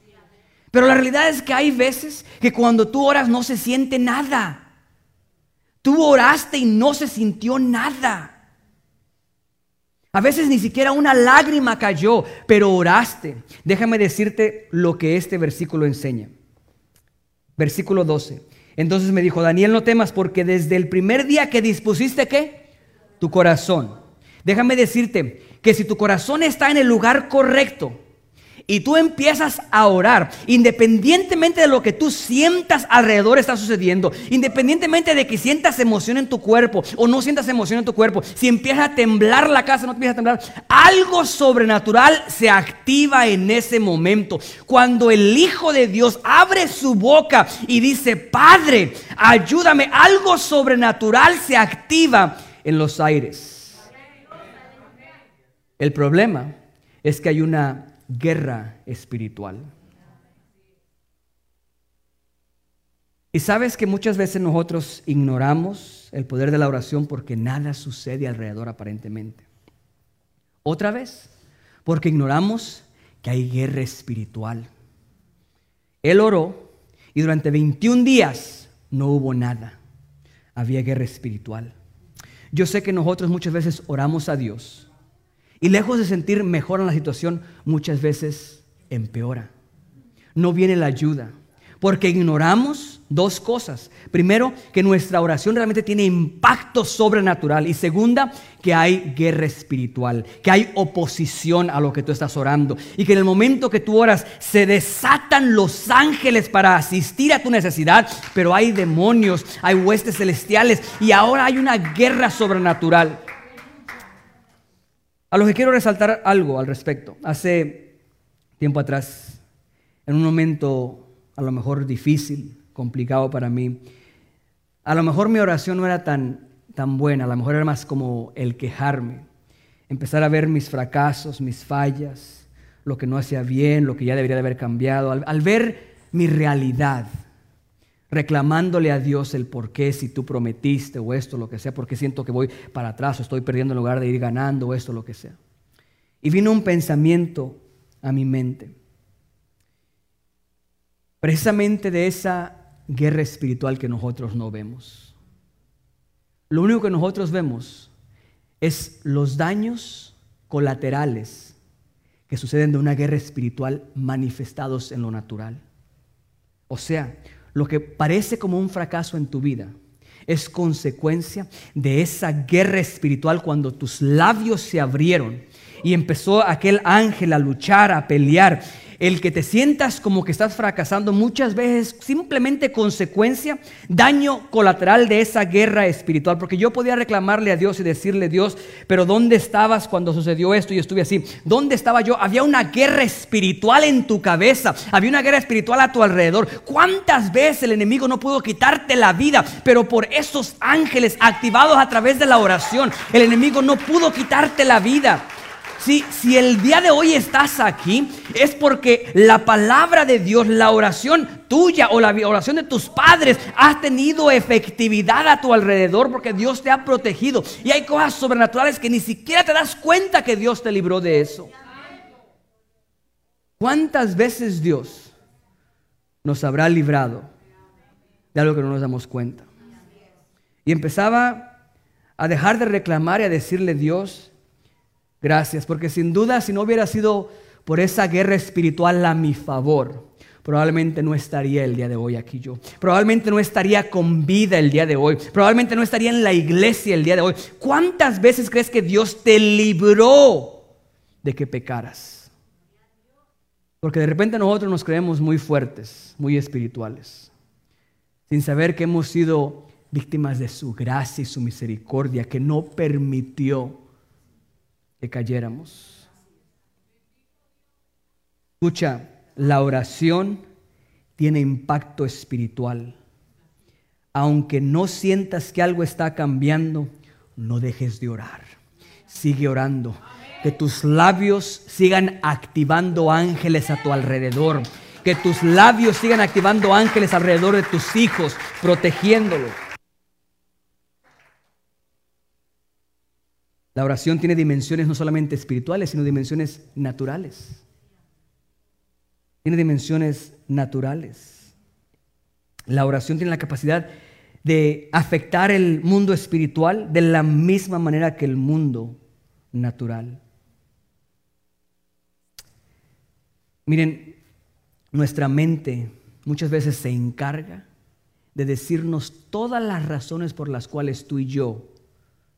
[SPEAKER 1] Pero la realidad es que hay veces que cuando tú oras no se siente nada. Tú oraste y no se sintió nada. A veces ni siquiera una lágrima cayó, pero oraste. Déjame decirte lo que este versículo enseña. Versículo 12. Entonces me dijo, Daniel, no temas porque desde el primer día que dispusiste qué? Tu corazón. Déjame decirte que si tu corazón está en el lugar correcto, y tú empiezas a orar, independientemente de lo que tú sientas alrededor está sucediendo, independientemente de que sientas emoción en tu cuerpo o no sientas emoción en tu cuerpo, si empieza a temblar la casa, no empieza a temblar, algo sobrenatural se activa en ese momento. Cuando el Hijo de Dios abre su boca y dice, Padre, ayúdame, algo sobrenatural se activa en los aires. El problema es que hay una guerra espiritual. Y sabes que muchas veces nosotros ignoramos el poder de la oración porque nada sucede alrededor aparentemente. Otra vez, porque ignoramos que hay guerra espiritual. Él oró y durante 21 días no hubo nada. Había guerra espiritual. Yo sé que nosotros muchas veces oramos a Dios y lejos de sentir mejor en la situación, muchas veces empeora. No viene la ayuda porque ignoramos dos cosas. Primero, que nuestra oración realmente tiene impacto sobrenatural. Y segunda, que hay guerra espiritual, que hay oposición a lo que tú estás orando. Y que en el momento que tú oras se desatan los ángeles para asistir a tu necesidad, pero hay demonios, hay huestes celestiales y ahora hay una guerra sobrenatural. A lo que quiero resaltar algo al respecto. Hace tiempo atrás, en un momento a lo mejor difícil, complicado para mí. A lo mejor mi oración no era tan, tan buena, a lo mejor era más como el quejarme, empezar a ver mis fracasos, mis fallas, lo que no hacía bien, lo que ya debería de haber cambiado, al, al ver mi realidad, reclamándole a Dios el por qué, si tú prometiste o esto, lo que sea, porque siento que voy para atrás o estoy perdiendo en lugar de ir ganando o esto, lo que sea. Y vino un pensamiento a mi mente precisamente de esa guerra espiritual que nosotros no vemos. Lo único que nosotros vemos es los daños colaterales que suceden de una guerra espiritual manifestados en lo natural. O sea, lo que parece como un fracaso en tu vida es consecuencia de esa guerra espiritual cuando tus labios se abrieron y empezó aquel ángel a luchar, a pelear el que te sientas como que estás fracasando muchas veces simplemente consecuencia, daño colateral de esa guerra espiritual. Porque yo podía reclamarle a Dios y decirle, Dios, pero ¿dónde estabas cuando sucedió esto? Y estuve así. ¿Dónde estaba yo? Había una guerra espiritual en tu cabeza. Había una guerra espiritual a tu alrededor. ¿Cuántas veces el enemigo no pudo quitarte la vida? Pero por esos ángeles activados a través de la oración, el enemigo no pudo quitarte la vida. Si, el día de hoy estás aquí, es porque la palabra de Dios, la oración tuya o la oración de tus padres ha tenido efectividad a tu alrededor porque Dios te ha protegido. Y hay cosas sobrenaturales que ni siquiera te das cuenta que Dios te libró de eso. ¿Cuántas veces Dios nos habrá librado de algo que no nos damos cuenta? Y empezaba a dejar de reclamar y a decirle Dios, Gracias, porque sin duda si no hubiera sido por esa guerra espiritual a mi favor, probablemente no estaría el día de hoy aquí yo. Probablemente no estaría con vida el día de hoy. Probablemente no estaría en la iglesia el día de hoy. ¿Cuántas veces crees que Dios te libró de que pecaras? Porque de repente nosotros nos creemos muy fuertes, muy espirituales, sin saber que hemos sido víctimas de su gracia y su misericordia, que no permitió que cayéramos. Escucha, la oración tiene impacto espiritual. Aunque no sientas que algo está cambiando, no dejes de orar. Sigue orando. Que tus labios sigan activando ángeles a tu alrededor. Que tus labios sigan activando ángeles alrededor de tus hijos, protegiéndolos. La oración tiene dimensiones no solamente espirituales, sino dimensiones naturales. Tiene dimensiones naturales. La oración tiene la capacidad de afectar el mundo espiritual de la misma manera que el mundo natural. Miren, nuestra mente muchas veces se encarga de decirnos todas las razones por las cuales tú y yo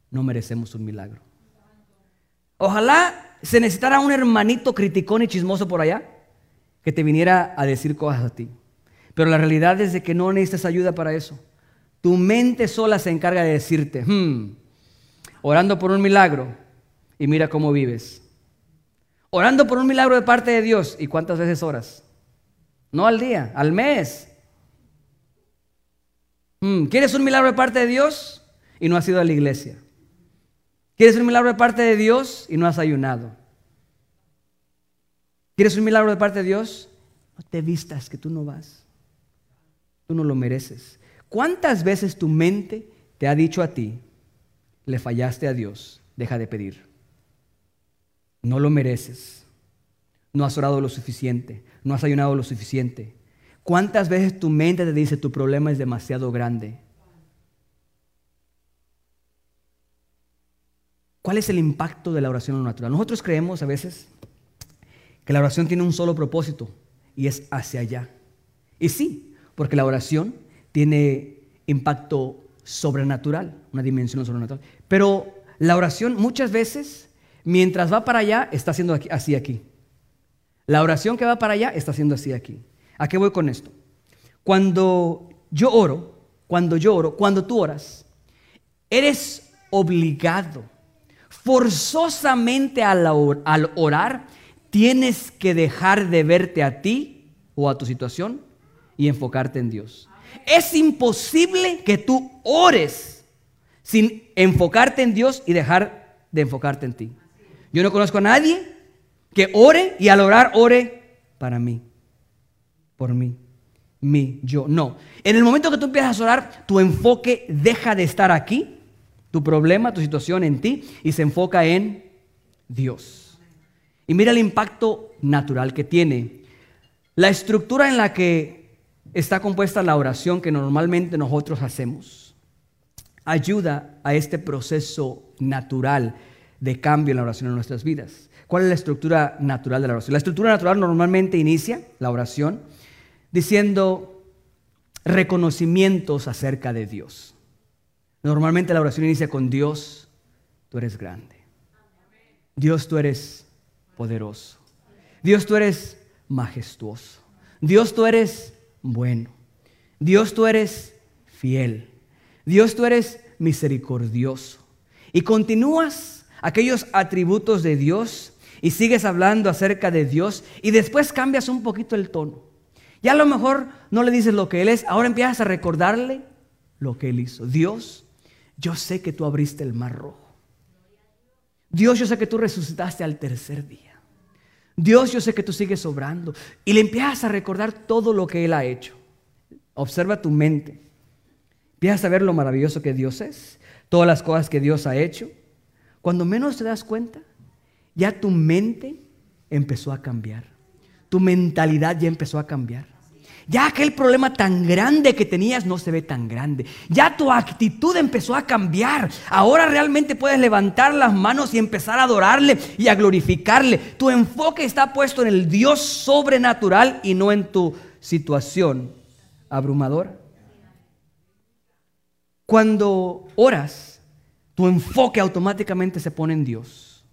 [SPEAKER 1] no merecemos un milagro. Ojalá se necesitara un hermanito criticón y chismoso por allá que te viniera a decir cosas a ti. Pero la realidad es de que no necesitas ayuda para eso. Tu mente sola se encarga de decirte, hmm, orando por un milagro y mira cómo vives. Orando por un milagro de parte de Dios. ¿Y cuántas veces oras? No al día, al mes. Hmm, ¿Quieres un milagro de parte de Dios? Y no has ido a la iglesia. ¿Quieres un milagro de parte de Dios y no has ayunado? ¿Quieres un milagro de parte de Dios? No te vistas que tú no vas. Tú no lo mereces. ¿Cuántas veces tu mente te ha dicho a ti, le fallaste a Dios, deja de pedir? No lo mereces. No has orado lo suficiente. No has ayunado lo suficiente. ¿Cuántas veces tu mente te dice tu problema es demasiado grande? ¿Cuál es el impacto de la oración en lo natural? Nosotros creemos a veces que la oración tiene un solo propósito y es hacia allá. Y sí, porque la oración tiene impacto sobrenatural, una dimensión sobrenatural. Pero la oración muchas veces, mientras va para allá, está haciendo así aquí. La oración que va para allá está haciendo así aquí. ¿A qué voy con esto? Cuando yo oro, cuando yo oro, cuando tú oras, eres obligado, forzosamente al, orar, tienes que dejar de verte a ti o a tu situación y enfocarte en Dios. Es imposible que tú ores sin enfocarte en Dios y dejar de enfocarte en ti. Yo no conozco a nadie que ore y al orar ore para mí, por mí, mí, yo. No. En el momento que tú empiezas a orar, tu enfoque deja de estar aquí, tu problema, tu situación en ti, y se enfoca en Dios. Y mira el impacto natural que tiene. La estructura en la que está compuesta la oración que normalmente nosotros hacemos ayuda a este proceso natural de cambio en la oración en nuestras vidas. ¿Cuál es la estructura natural de la oración? La estructura natural normalmente inicia la oración diciendo reconocimientos acerca de Dios. Normalmente la oración inicia con Dios, tú eres grande. Dios, tú eres poderoso. Dios, tú eres majestuoso. Dios, tú eres bueno. Dios, tú eres fiel. Dios, tú eres misericordioso. Y continúas aquellos atributos de Dios y sigues hablando acerca de Dios y después cambias un poquito el tono. Ya a lo mejor no le dices lo que Él es, ahora empiezas a recordarle lo que Él hizo. Dios, yo sé que tú abriste el mar rojo. Dios, yo sé que tú resucitaste al tercer día. Dios, yo sé que tú sigues obrando. Y le empiezas a recordar todo lo que Él ha hecho. Observa tu mente. Empiezas a ver lo maravilloso que Dios es, todas las cosas que Dios ha hecho. Cuando menos te das cuenta, ya tu mente empezó a cambiar. Tu mentalidad ya empezó a cambiar. Ya aquel problema tan grande que tenías no se ve tan grande. Ya tu actitud empezó a cambiar. Ahora realmente puedes levantar las manos y empezar a adorarle y a glorificarle. Tu enfoque está puesto en el Dios sobrenatural y no en tu situación abrumadora. Cuando oras, tu enfoque automáticamente se pone en Dios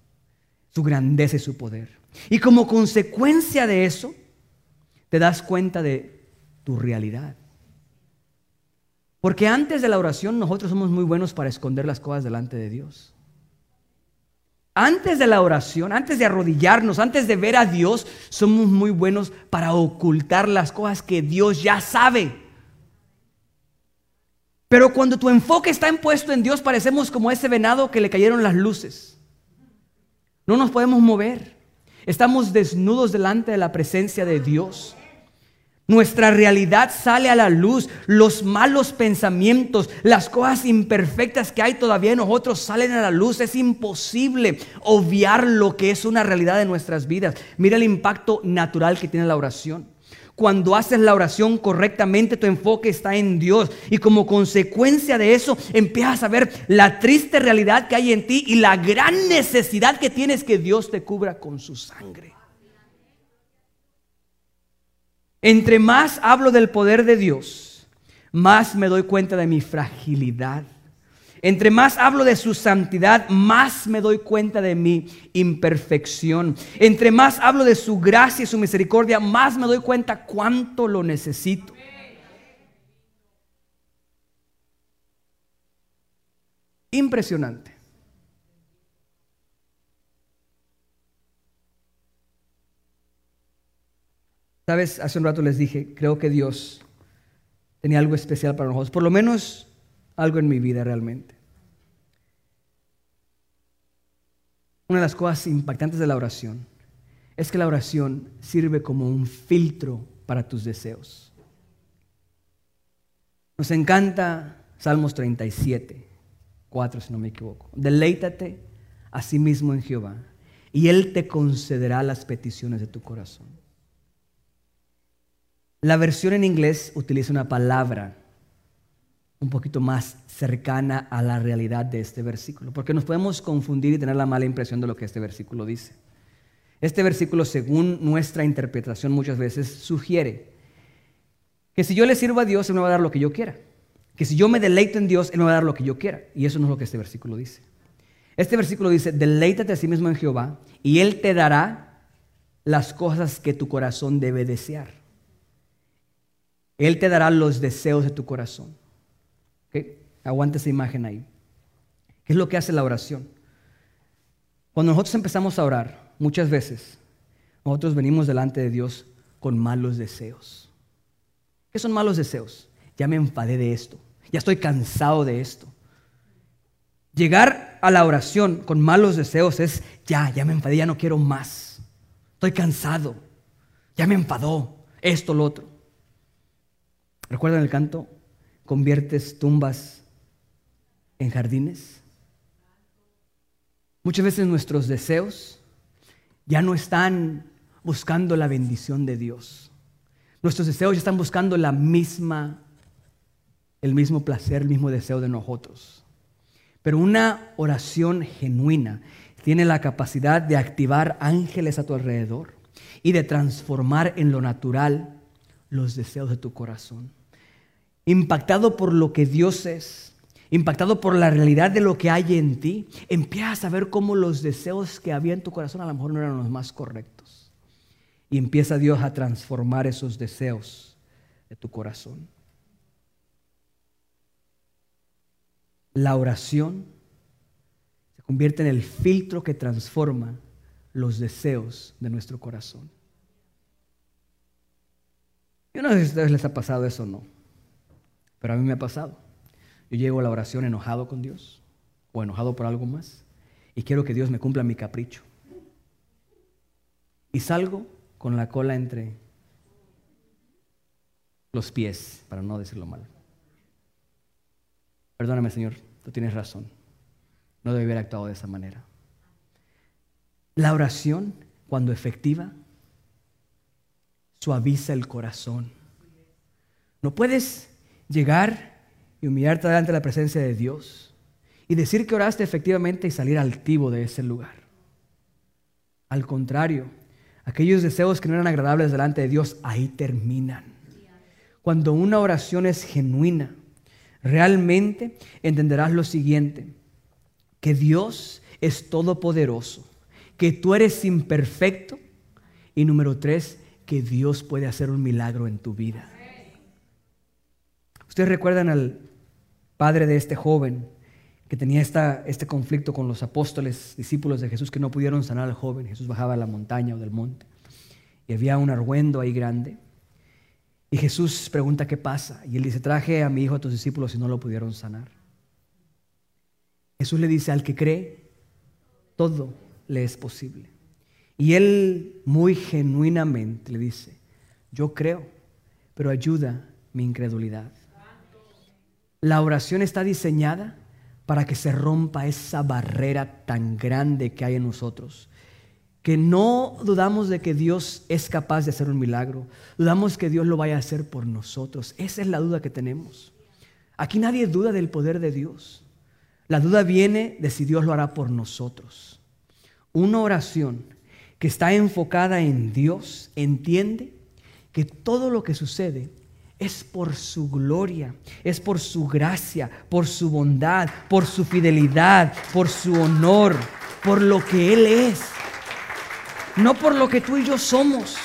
[SPEAKER 1] su grandeza y su poder. Y como consecuencia de eso, te das cuenta de tu realidad. Porque antes de la oración nosotros somos muy buenos para esconder las cosas delante de Dios. Antes de la oración, antes de arrodillarnos, antes de ver a Dios, somos muy buenos para ocultar las cosas que Dios ya sabe. Pero cuando tu enfoque está impuesto en Dios, parecemos como ese venado que le cayeron las luces. No nos podemos mover. Estamos desnudos delante de la presencia de Dios. Nuestra realidad sale a la luz, los malos pensamientos, las cosas imperfectas que hay todavía en nosotros salen a la luz. Es imposible obviar lo que es una realidad de nuestras vidas. Mira el impacto natural que tiene la oración. Cuando haces la oración correctamente, tu enfoque está en Dios. Y como consecuencia de eso, empiezas a ver la triste realidad que hay en ti y la gran necesidad que tienes que Dios te cubra con su sangre. Entre más hablo del poder de Dios, más me doy cuenta de mi fragilidad entre más hablo de su santidad, más me doy cuenta de mi imperfección. Entre más hablo de su gracia y su misericordia, más me doy cuenta cuánto lo necesito. Impresionante. Sabes, hace un rato les dije, creo que Dios tenía algo especial para nosotros, por lo menos algo en mi vida realmente. Una de las cosas impactantes de la oración es que la oración sirve como un filtro para tus deseos. Nos encanta Salmos 37, 4 si no me equivoco. Deleítate a sí mismo en Jehová y Él te concederá las peticiones de tu corazón. La versión en inglés utiliza una palabra un poquito más cercana a la realidad de este versículo, porque nos podemos confundir y tener la mala impresión de lo que este versículo dice. Este versículo, según nuestra interpretación muchas veces, sugiere que si yo le sirvo a Dios, Él me va a dar lo que yo quiera. Que si yo me deleito en Dios, Él me va a dar lo que yo quiera. Y eso no es lo que este versículo dice. Este versículo dice, deleítate a sí mismo en Jehová y Él te dará las cosas que tu corazón debe desear. Él te dará los deseos de tu corazón. Aguanta esa imagen ahí. ¿Qué es lo que hace la oración? Cuando nosotros empezamos a orar, muchas veces, nosotros venimos delante de Dios con malos deseos. ¿Qué son malos deseos? Ya me enfadé de esto, ya estoy cansado de esto. Llegar a la oración con malos deseos es, ya, ya me enfadé, ya no quiero más. Estoy cansado, ya me enfadó esto, lo otro. ¿Recuerdan el canto? Conviertes tumbas en jardines. Muchas veces nuestros deseos ya no están buscando la bendición de Dios. Nuestros deseos ya están buscando la misma, el mismo placer, el mismo deseo de nosotros. Pero una oración genuina tiene la capacidad de activar ángeles a tu alrededor y de transformar en lo natural los deseos de tu corazón. Impactado por lo que Dios es, impactado por la realidad de lo que hay en ti, empiezas a ver cómo los deseos que había en tu corazón a lo mejor no eran los más correctos. Y empieza Dios a transformar esos deseos de tu corazón. La oración se convierte en el filtro que transforma los deseos de nuestro corazón. Yo no sé si a ustedes les ha pasado eso o no, pero a mí me ha pasado. Yo llego a la oración enojado con Dios o enojado por algo más y quiero que Dios me cumpla mi capricho. Y salgo con la cola entre los pies, para no decirlo mal. Perdóname, Señor, tú tienes razón. No debe haber actuado de esa manera. La oración, cuando efectiva, suaviza el corazón. No puedes llegar y humillarte delante de la presencia de Dios y decir que oraste efectivamente y salir altivo de ese lugar. Al contrario, aquellos deseos que no eran agradables delante de Dios, ahí terminan. Cuando una oración es genuina, realmente entenderás lo siguiente, que Dios es todopoderoso, que tú eres imperfecto y número tres, que Dios puede hacer un milagro en tu vida. Ustedes recuerdan al padre de este joven que tenía esta, este conflicto con los apóstoles, discípulos de Jesús, que no pudieron sanar al joven. Jesús bajaba a la montaña o del monte y había un argüendo ahí grande. Y Jesús pregunta qué pasa. Y él dice, traje a mi hijo a tus discípulos y no lo pudieron sanar. Jesús le dice, al que cree, todo le es posible. Y él muy genuinamente le dice, yo creo, pero ayuda mi incredulidad. La oración está diseñada para que se rompa esa barrera tan grande que hay en nosotros. Que no dudamos de que Dios es capaz de hacer un milagro. Dudamos que Dios lo vaya a hacer por nosotros. Esa es la duda que tenemos. Aquí nadie duda del poder de Dios. La duda viene de si Dios lo hará por nosotros. Una oración que está enfocada en Dios entiende que todo lo que sucede es por su gloria, es por su gracia, por su bondad, por su fidelidad, por su honor, por lo que Él es, no por lo que tú y yo somos.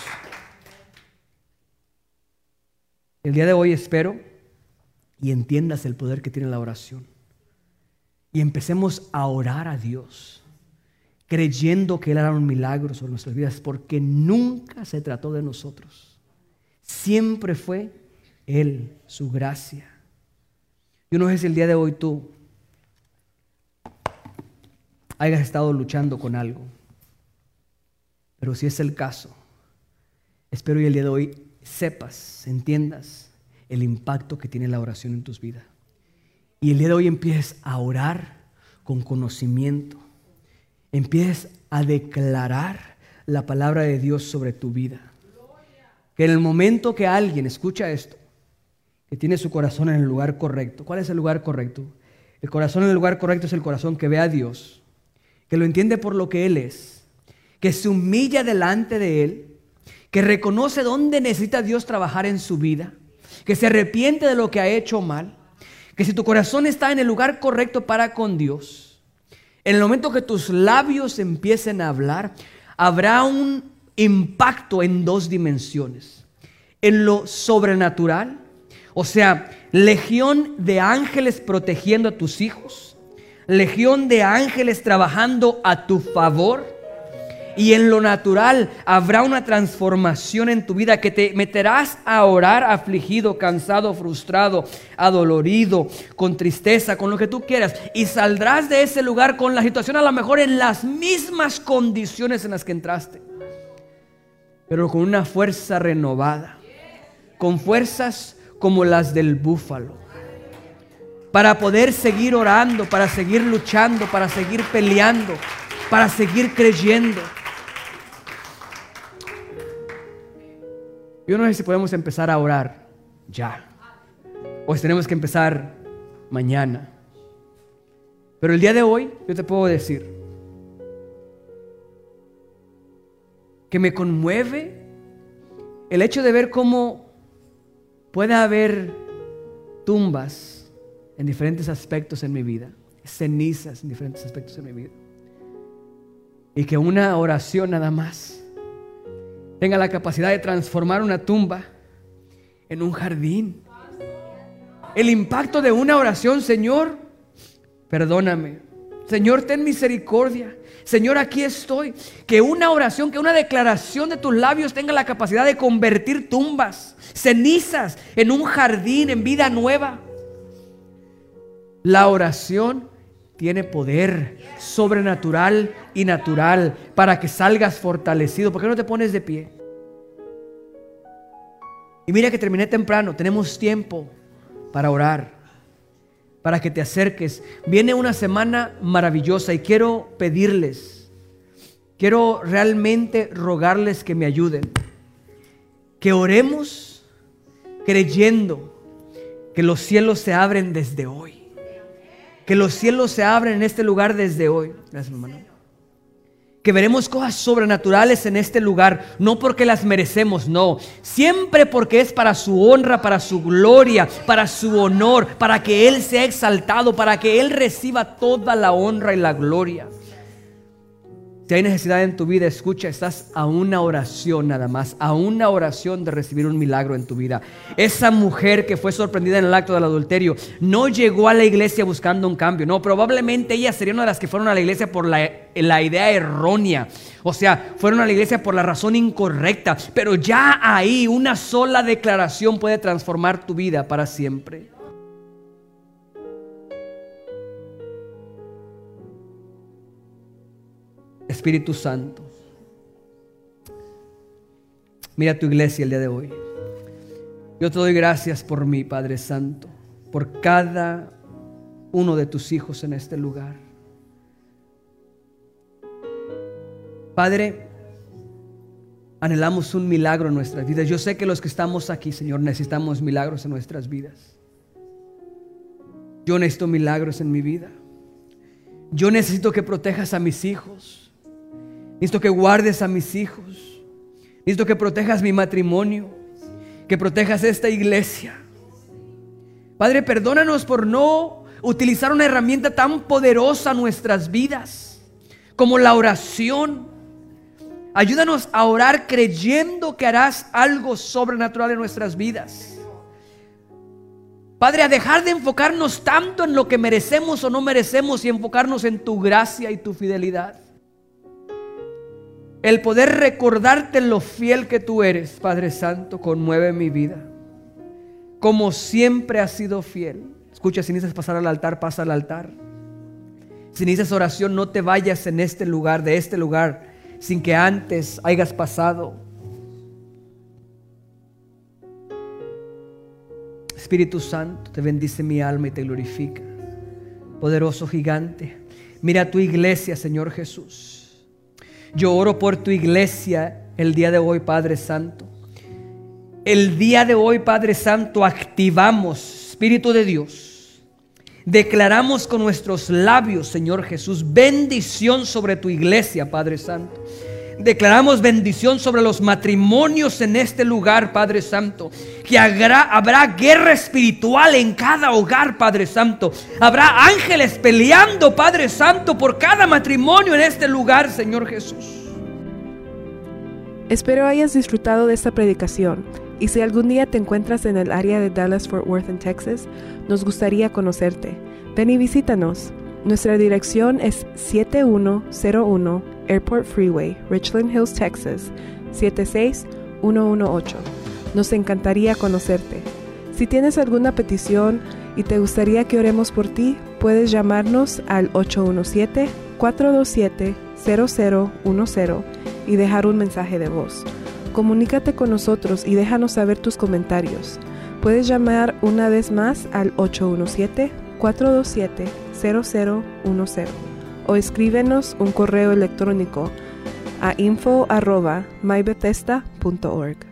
[SPEAKER 1] El día de hoy espero y entiendas el poder que tiene la oración y empecemos a orar a Dios creyendo que Él hará un milagro sobre nuestras vidas, porque nunca se trató de nosotros. Siempre fue él, su gracia. Yo no sé si el día de hoy tú hayas estado luchando con algo, pero si es el caso, espero que el día de hoy sepas, entiendas el impacto que tiene la oración en tus vidas. Y el día de hoy empieces a orar con conocimiento. Empieces a declarar la palabra de Dios sobre tu vida. Que en el momento que alguien escucha esto, que tiene su corazón en el lugar correcto, ¿cuál es el lugar correcto? El corazón en el lugar correcto es el corazón que ve a Dios, que lo entiende por lo que Él es, que se humilla delante de Él, que reconoce dónde necesita Dios trabajar en su vida, que se arrepiente de lo que ha hecho mal, que si tu corazón está en el lugar correcto para con Dios, en el momento que tus labios empiecen a hablar, habrá un impacto en dos dimensiones. En lo sobrenatural, o sea, legión de ángeles protegiendo a tus hijos, legión de ángeles trabajando a tu favor y en lo natural habrá una transformación en tu vida que te meterás a orar afligido, cansado, frustrado, adolorido, con tristeza, con lo que tú quieras. Y saldrás de ese lugar con la situación a lo mejor en las mismas condiciones en las que entraste. Pero con una fuerza renovada. Con fuerzas como las del búfalo. Para poder seguir orando, para seguir luchando, para seguir peleando, para seguir creyendo. Yo no sé si podemos empezar a orar ya. O si tenemos que empezar mañana. Pero el día de hoy yo te puedo decir que me conmueve el hecho de ver cómo puede haber tumbas en diferentes aspectos en mi vida, cenizas en diferentes aspectos en mi vida. Y que una oración nada más tenga la capacidad de transformar una tumba en un jardín. El impacto de una oración, Señor, perdóname. Señor, ten misericordia. Señor, aquí estoy. Que una oración, que una declaración de tus labios tenga la capacidad de convertir tumbas, cenizas, en un jardín, en vida nueva. La oración tiene poder sobrenatural y natural para que salgas fortalecido. ¿Por qué no te pones de pie? Y mira que terminé temprano, tenemos tiempo para orar, para que te acerques. Viene una semana maravillosa y quiero pedirles, quiero realmente rogarles que me ayuden, que oremos creyendo que los cielos se abren desde hoy que los cielos se abren en este lugar desde hoy. Gracias, hermano. Que veremos cosas sobrenaturales en este lugar, no porque las merecemos, no. Siempre porque es para su honra, para su gloria, para su honor, para que Él sea exaltado, para que Él reciba toda la honra y la gloria. Si hay necesidad en tu vida, escucha, estás a una oración nada más, a una oración de recibir un milagro en tu vida. Esa mujer que fue sorprendida en el acto del adulterio no llegó a la iglesia buscando un cambio, no, probablemente ella sería una de las que fueron a la iglesia por la, la idea errónea. O sea, fueron a la iglesia por la razón incorrecta, pero ya ahí una sola declaración puede transformar tu vida para siempre. Espíritu Santo. Mira tu iglesia el día de hoy. Yo te doy gracias por mí, Padre Santo, por cada uno de tus hijos en este lugar. Padre, anhelamos un milagro en nuestras vidas. Yo sé que los que estamos aquí, Señor, necesitamos milagros en nuestras vidas. Yo necesito milagros en mi vida. Yo necesito que protejas a mis hijos. Necesito que guardes a mis hijos. Necesito que protejas mi matrimonio. Que protejas esta iglesia. Padre, perdónanos por no utilizar una herramienta tan poderosa en nuestras vidas como la oración. Ayúdanos a orar creyendo que harás algo sobrenatural en nuestras vidas. Padre, a dejar de enfocarnos tanto en lo que merecemos o no merecemos y enfocarnos en tu gracia y tu fidelidad. El poder recordarte lo fiel que tú eres, Padre Santo, conmueve mi vida. Como siempre has sido fiel. Escucha, si necesitas pasar al altar, pasa al altar. Si necesitas oración, no te vayas en este lugar, de este lugar, sin que antes hayas pasado. Espíritu Santo, te bendice mi alma y te glorifica. Poderoso gigante, mira tu iglesia, Señor Jesús. Yo oro por tu iglesia el día de hoy, Padre Santo. El día de hoy, Padre Santo, activamos, Espíritu de Dios. Declaramos con nuestros labios, Señor Jesús, bendición sobre tu iglesia, Padre Santo. Declaramos bendición sobre los matrimonios en este lugar, Padre Santo. Que habrá, guerra espiritual en cada hogar, Padre Santo. Habrá ángeles peleando, Padre Santo, por cada matrimonio en este lugar, Señor Jesús.
[SPEAKER 2] Espero hayas disfrutado de esta predicación. Y si algún día te encuentras en el área de Dallas Fort Worth en Texas, nos gustaría conocerte. Ven y visítanos. Nuestra dirección es 7101 Airport Freeway, Richland Hills, Texas 76118. Nos encantaría conocerte. Si tienes alguna petición y te gustaría que oremos por ti, puedes llamarnos al 817-427-0010 y dejar un mensaje de voz. Comunícate con nosotros y déjanos saber tus comentarios. Puedes llamar una vez más al 817-427-0010 o escríbenos un correo electrónico a info.mybethesda.org.